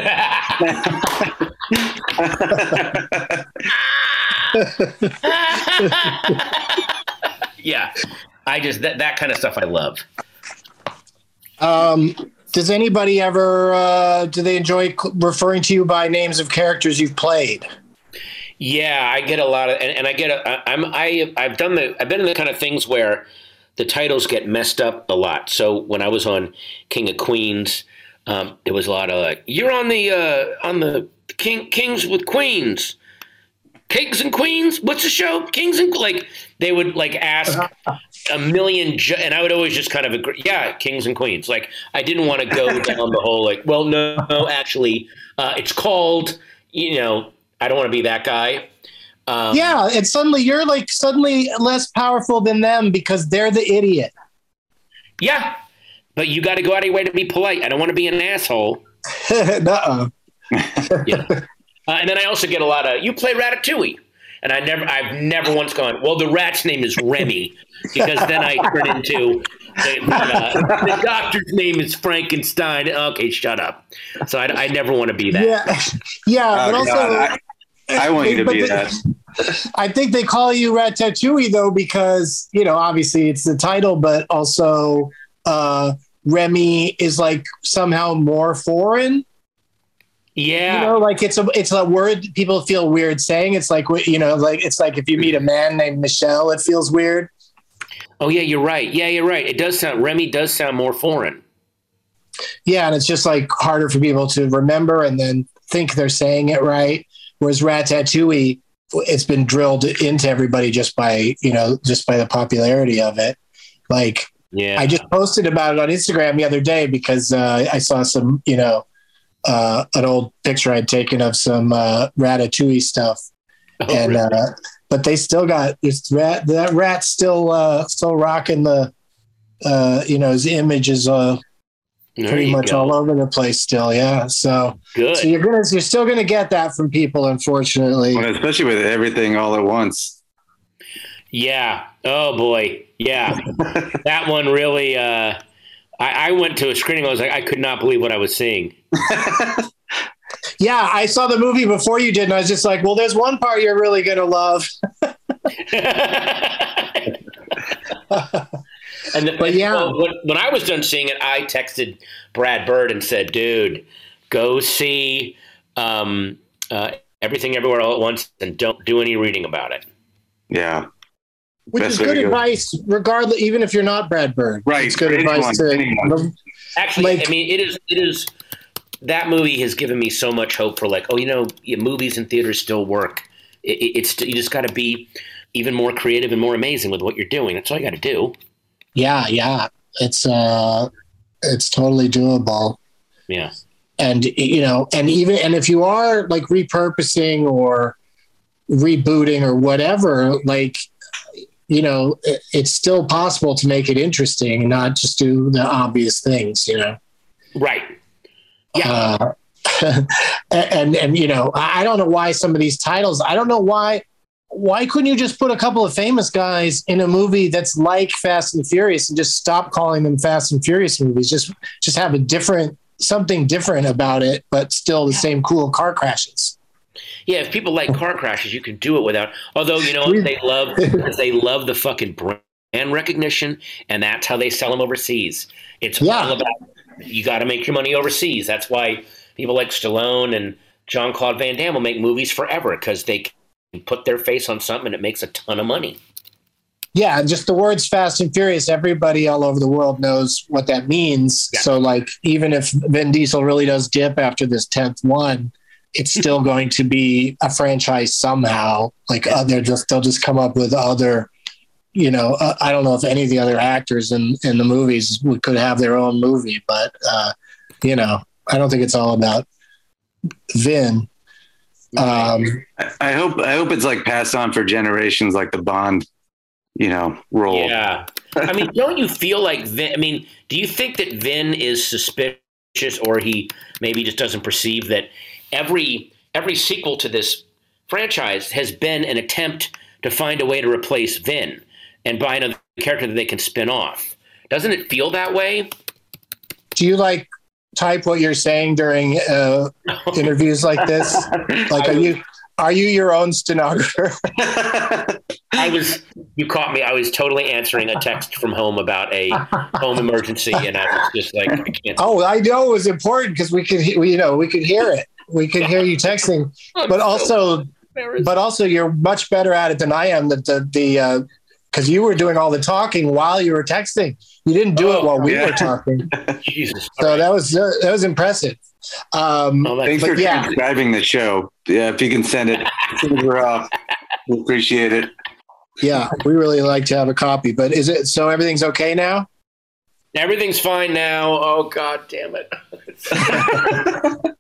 yeah, I just that that kind of stuff I love. Um, does anybody ever uh, do they enjoy referring to you by names of characters you've played? Yeah, I get a lot of, and, and I get, a, I, I'm, I, I've done the, I've been in the kind of things where the titles get messed up a lot. So when I was on King of Queens, um, there was a lot of like, you're on the, uh, on the King, Kings with Queens, Kings and Queens. What's the show? Kings and like they would like ask a million, ju- and I would always just kind of agree. Yeah, Kings and Queens. Like I didn't want to go down the whole like, well, no, no actually, uh, it's called, you know, I don't want to be that guy. Um, yeah, and suddenly you're like suddenly less powerful than them because they're the idiot. Yeah. But you got to go out of your way to be polite. I don't want to be an asshole. Nuh-uh. Yeah. Uh, and then I also get a lot of, you play Ratatouille. And I never, I've never once gone, well, the rat's name is Remy. Because then I turn into, the, uh, the doctor's name is Frankenstein. Okay, shut up. So I, I never want to be that. Yeah, yeah, Oh, but also God, I, I want you to be the- that. I think they call you Ratatouille though because you know obviously it's the title, but also uh, Remy is like somehow more foreign. Yeah. You know, like it's a it's a word people feel weird saying. It's like you know, like it's like if you meet a man named Michelle, it feels weird. oh, yeah, you're right. Yeah, you're right. It does sound, Remy does sound more foreign. Yeah, and it's just like harder for people to remember and then think they're saying it right. Whereas Ratatouille, it's been drilled into everybody just by you know just by the popularity of it. Like Yeah. I just posted about it on Instagram the other day because uh, I saw some, you know, uh, an old picture I'd taken of some uh, Ratatouille stuff, Oh, and really? uh, but they still got this rat. That rat's still uh, still rocking the, uh, you know, his image is uh, There pretty much go. all over the place still. Yeah, so Good. so you're gonna you're still gonna get that from people, unfortunately. Well, especially with everything all at once. Yeah. Oh boy. Yeah. that one really. Uh, I, I went to a screening. I was like, I could not believe what I was seeing. Yeah, I saw the movie before you did, and I was just like, well, there's one part you're really gonna love. and the, But yeah. well, when, when I was done seeing it, I texted Brad Bird and said, "Dude, go see um, uh, everything, everywhere, all at once, and don't do any reading about it." Yeah. Which Best is good to go. advice, regardless, even if you're not Brad Bird. Right, It's good for advice anyone, anyone. to. Actually, Like- I mean, it is. It is. That movie has given me so much hope for like, oh, you know, yeah, movies and theaters still work. It, it, it's you just got to be even more creative and more amazing with what you're doing. That's all you got to do. Yeah, yeah, it's uh, it's totally doable. Yeah. And you know, and even and if you are like repurposing or rebooting or whatever, like you know, it, it's still possible to make it interesting and not just do the obvious things. You know. Right. Yeah. Uh, and and you know, I I don't know why some of these titles. I don't know why why couldn't you just put a couple of famous guys in a movie that's like Fast and Furious and just stop calling them Fast and Furious movies? Just just have a different something different about it, but still the same cool car crashes. Yeah, if people like car crashes, you can do it without. Although you know they love they love the fucking brand recognition, and that's how they sell them overseas. It's Yeah. all about you got to make your money overseas. That's why people like Stallone and John Claude Van Damme will make movies forever because they can put their face on something and it makes a ton of money. Yeah, and just the words Fast and Furious, everybody all over the world knows what that means. Yeah. So, like, even if Vin Diesel really does dip after this 10th one, it's still going to be a franchise somehow. Like, other just they'll just come up with other, you know, uh, I don't know if any of the other actors in, in the movies would, could have their own movie, but, uh, you know, I don't think it's all about Vin. Um, I- I hope I hope it's like passed on for generations, like the Bond, you know, role. Yeah. I mean, don't you feel like Vin? I mean, do you think that Vin is suspicious, or he maybe just doesn't perceive that every every sequel to this franchise has been an attempt to find a way to replace Vin and buy another character that they can spin off? Doesn't it feel that way? do you like type what you're saying during uh, interviews like this? Like, are you are you your own stenographer? I was. You caught me. I was totally answering a text from home about a home emergency, and I was just like, I can't. oh, I know it was important because we could, we, you know, we could hear it. We could hear you texting, but also, but also, you're much better at it than I am. That the the uh because you were doing all the talking while you were texting. You didn't do it Oh, while we yeah. were talking. Jesus. So that was uh, that was impressive. Um, Oh, Thanks for yeah. transcribing the show. Yeah, if you can send it, as soon as we're off, we appreciate it. yeah, we really like to have a copy. But is it so? Everything's okay now. Everything's fine now. Oh God damn it.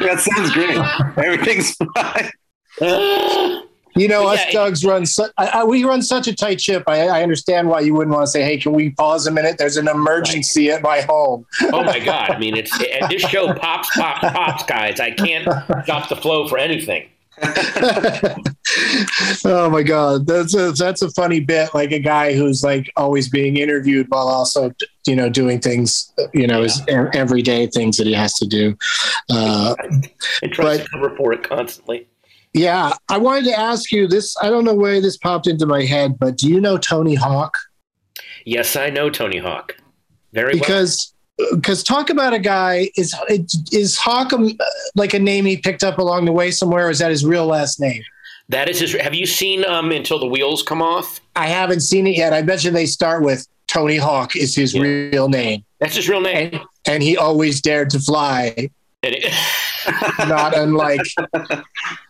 That sounds great. Everything's fine. You know, But us yeah, Dougs run. Su- I, I, we run such a tight ship. I, I understand why you wouldn't want to say, "Hey, can we pause a minute? There's an emergency at my home." oh my God. I mean, it's and this show pops, pops, pops, guys. I can't stop the flow for anything. oh my god, that's a that's a funny bit. Like a guy who's like always being interviewed while also, you know, doing things, you know, his e- everyday things that he has to do. Uh, And tries But- to cover for it constantly. yeah, I wanted to ask you this. I don't know where this popped into my head, but do you know Tony Hawk? Yes, I know Tony Hawk very well. Because talk about a guy is is Hawk um, like a name he picked up along the way somewhere or is that his real last name That is his. Have you seen um, Until the Wheels Come Off? i haven't seen it yet i bet you they start with tony hawk is his Yeah. real name That's his real name. and, and he always dared to fly not unlike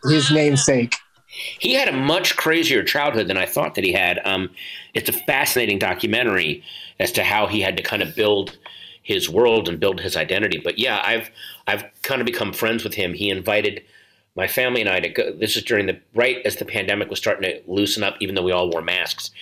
his namesake he had a much crazier childhood than I thought that he had. Um, it's a fascinating documentary as to how he had to kind of build his world and build his identity. But yeah, I've I've kind of become friends with him. He invited my family and I to go. This is during the right as the pandemic was starting to loosen up, even though we all wore masks.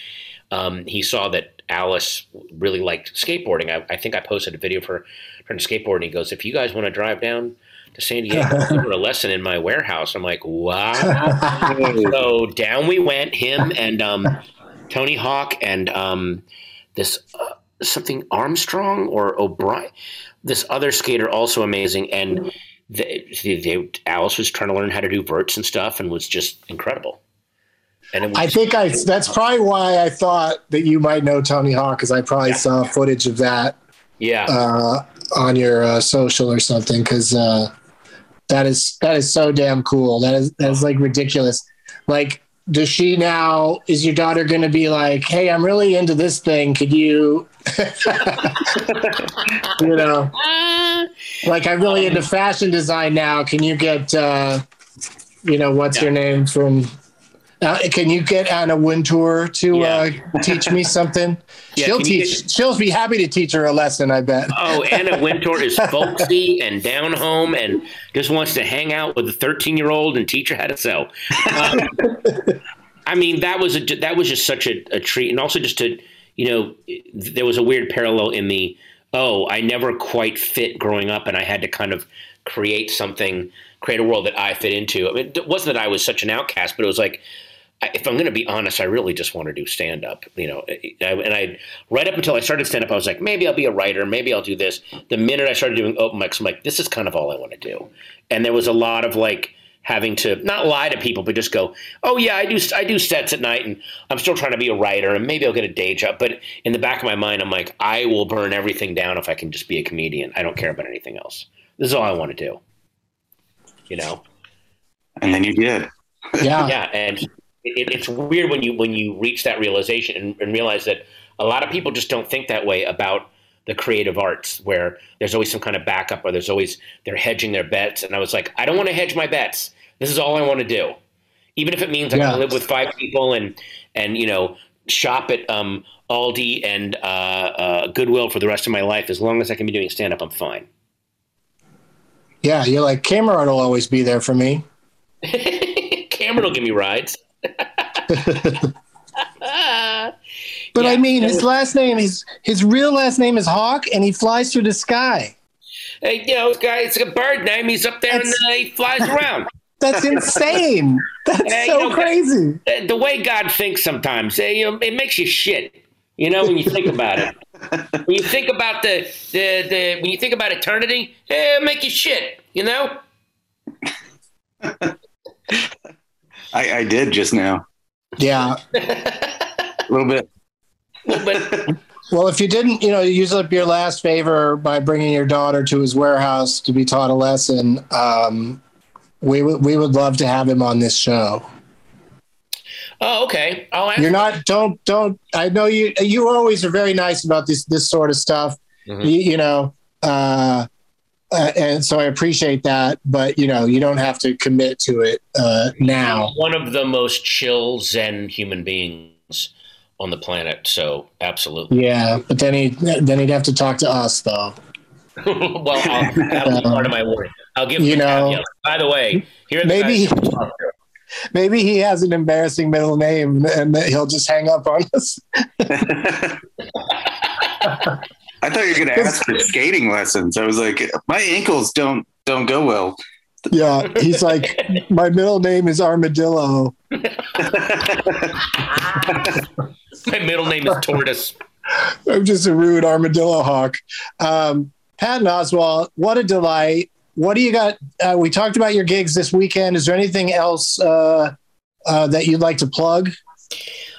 Um, he saw that Alice really liked skateboarding. I, I think I posted a video for trying to skateboard, and he goes, "If you guys want to drive down to San Diego for a lesson in my warehouse," I'm like, "Wow!" so down we went, him and um, Tony Hawk and um, this uh, something Armstrong or O'Brien, this other skater also amazing, and they, they, Alice was trying to learn how to do verts and stuff, and was just incredible. And it was i think i that's probably why i thought that you might know tony hawk because i probably saw footage of that yeah, uh, on your uh, social or something because uh, that is that is so damn cool. That is that is like ridiculous. Like, does she now? Is your daughter going to be like, "Hey, I'm really into this thing. Could you?" you know, like I'm really into fashion design now. Can you get, uh, you know, what's Yeah. your name from? Uh, can you get Anna Wintour to uh, teach me something? Yeah, she'll teach. she'll be happy to teach her a lesson. I bet. Oh, Anna Wintour is folksy and down home and just wants to hang out with a 13 year old and teach her how to sew. Um, I mean, that was a, that was just such a, a treat, and also just to you know, there was a weird parallel in the oh, I never quite fit growing up, and I had to kind of create something, create a world that I fit into. I mean, it wasn't that I was such an outcast, but it was like if I'm going to be honest, I really just want to do stand up. You know, eh, eh, I, and I right up until I started stand up, I was like, maybe I'll be a writer, maybe I'll do this. The minute I started doing open mics, I'm like, this is kind of all I want to do. And there was a lot of like having to not lie to people, but just go, oh yeah, I do I do sets at night, and I'm still trying to be a writer, and maybe I'll get a day job. But in the back of my mind, I'm like, I will burn everything down if I can just be a comedian. I don't care about anything else. This is all I want to do. You know. And then you did. Yeah. yeah, and it, it's weird when you when you reach that realization and, and realize that a lot of people just don't think that way about the creative arts where there's always some kind of backup or there's always they're hedging their bets. And i was like i don't want to hedge my bets. This is all i want to do. Even if it means i can live with five people and and you know shop at um, aldi and uh, uh, goodwill for the rest of my life as long as i can be doing stand up i'm fine. Yeah, you're like Cameron will always be there for me. cameron will give me rides But I mean, his last name, his his real last name is Hawk, and he flies through the sky. hey you know guy it's a bird name he's up there and uh, he flies around That's insane. That's Yeah, you so know, crazy. Uh, the way God thinks sometimes, eh, you know, it makes you shit. You know, when you think about it, when you think about the, the, the when you think about eternity, eh, it'll make you shit. You know, I, I did just now. Yeah. A little bit. but Well, if you didn't, you know, use up your last favor by bringing your daughter to his warehouse to be taught a lesson, um, we would we would love to have him on this show. oh, okay. I'll. You're not don't don't. I know you you always are very nice about this this sort of stuff. Mhm. You, you know, uh, uh, and so I appreciate that. But you know, you don't have to commit to it uh, now. one of the most chill Zen human beings on the planet. So absolutely. Yeah, but then he then he'd have to talk to us though. well, I'll, that'll be part of my worry. I'll give You you. know, caveats. By the way, here are the maybe- guys to talk to. Maybe he has an embarrassing middle name, and that he'll just hang up on us. I thought you were going to ask for skating lessons. I was like, my ankles don't don't go well. Yeah, he's like, my middle name is Armadillo. My middle name is Tortoise. I'm just a rude armadillo hawk. Um, Patton Oswalt, what a delight. What do you got? Uh, we talked about your gigs this weekend. Is there anything else uh, uh, that you'd like to plug?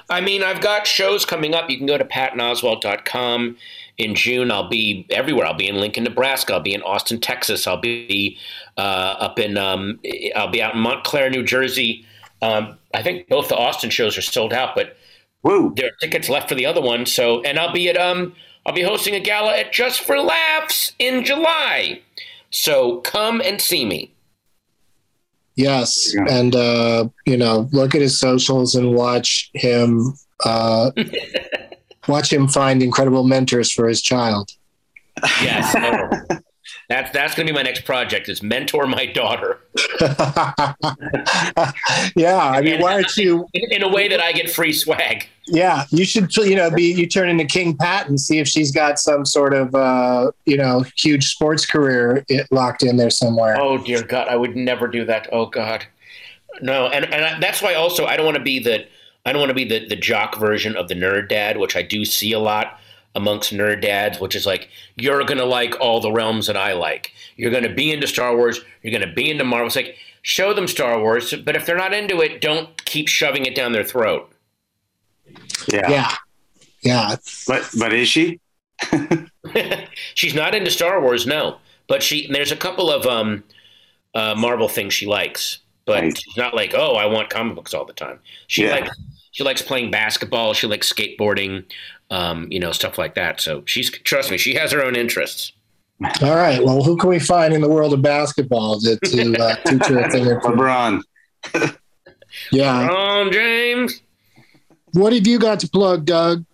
I mean, I've got shows coming up. You can go to pattonoswalt.com. In June, I'll be everywhere. I'll be in Lincoln, Nebraska. I'll be in Austin, Texas. I'll be uh, up in. Um, I'll be out in Montclair, New Jersey. Um, I think both the Austin shows are sold out, but Woo. there are tickets left for the other one. So, and I'll be at. Um, I'll be hosting a gala at Just for Laughs in July. So come and see me. Yes, Yeah. and uh, you know, look at his socials and watch him. Uh, watch him find incredible mentors for his child. Yes, that's that's going to be my next project. Is mentor my daughter. yeah, I mean, why aren't you? in, in a way that I get free swag. Yeah, you should, you know, be you turn into King Pat and see if she's got some sort of, uh, you know, huge sports career it, locked in there somewhere. Oh dear God, I would never do that. Oh God, no. And and I, that's why also I don't want to be the I don't want to be the the jock version of the nerd dad, which I do see a lot amongst nerd dads, which is like you're gonna like all the realms that I like. You're gonna be into Star Wars. You're gonna be into Marvel. It's like show them Star Wars, but if they're not into it, don't keep shoving it down their throat. Yeah. Yeah, yeah, But but is she? she's not into Star Wars, no. But she there's a couple of um, uh, Marvel things she likes, but Right. she's not like, oh, I want comic books all the time. She Yeah. likes she likes playing basketball. She likes skateboarding, um, you know, stuff like that. So she's trust me, she has her own interests. All right. Well, who can we find in the world of basketball to, to uh, teach her a thing or two? LeBron. Yeah. Oh, James. What have you got to plug, Doug?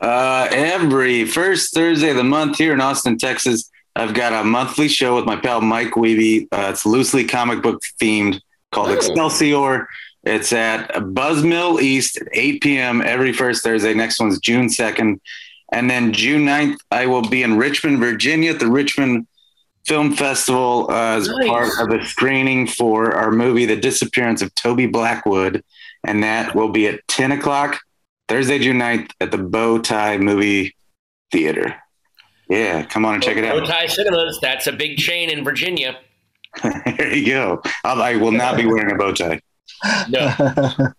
Uh, every first Thursday of the month here in Austin, Texas, I've got a monthly show with my pal Mike Weeby. Uh, it's loosely comic book themed called Oh. Excelsior. It's at Buzzmill East at 8 p.m. every first Thursday. Next one's June 2nd. And then June 9th, I will be in Richmond, Virginia at the Richmond Film Festival uh, as Nice. part of a screening for our movie, The Disappearance of Toby Blackwood. and that will be at 10 o'clock Thursday, June 9th at the Bow Tie Movie Theater. Yeah, come on and check it Bow out. Tie Cinemas. That's a big chain in Virginia. there you go. I'll, I will not be wearing a bow tie. No.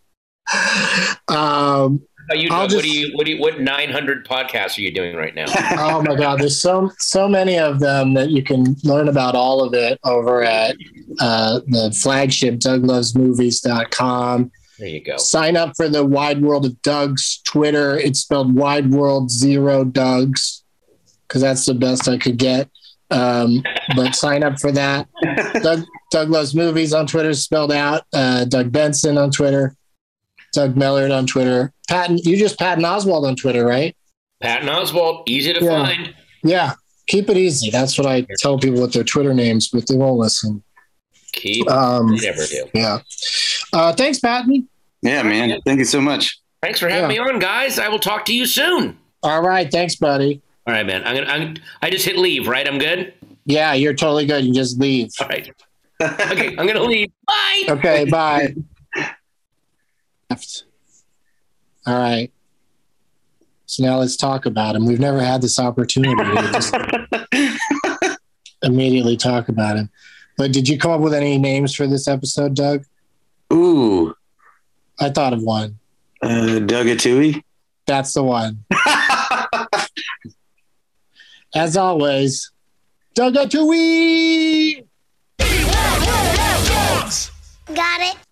um, How you I'll just- what do you? What do you? What 900 podcasts are you doing right now? oh my god there's so so many of them that you can learn about all of it over at uh, the flagship douglovesmovies.com There you go. sign up for the wide world of doug's twitter it's spelled wide world zero doug's because that's the best i could get um, but sign up for that doug, doug loves movies on twitter spelled out uh, doug benson on twitter doug mellard on twitter patton you just patton oswalt on twitter right Patton Oswalt, easy to Yeah. find. yeah, keep it easy. That's what I tell people with their Twitter names, but they won't listen. Keep. Um, you never do. yeah. Uh, thanks, Patton. Yeah, man. Thank you so much. Thanks for having Yeah. me on, guys. I will talk to you soon. All right, thanks, buddy. All right, man. I'm gonna. I'm, I just hit leave, right? I'm good. Yeah, you're totally good. You just leave. All right. Okay, I'm gonna leave. Bye. Okay, bye. Left. All right. So now let's talk about him. We've never had this opportunity to just immediately talk about him. But did you come up with any names for this episode, Doug? Ooh, I thought of one. uh, Doug Atui. That's the one. As always, Doug Atui! Got it.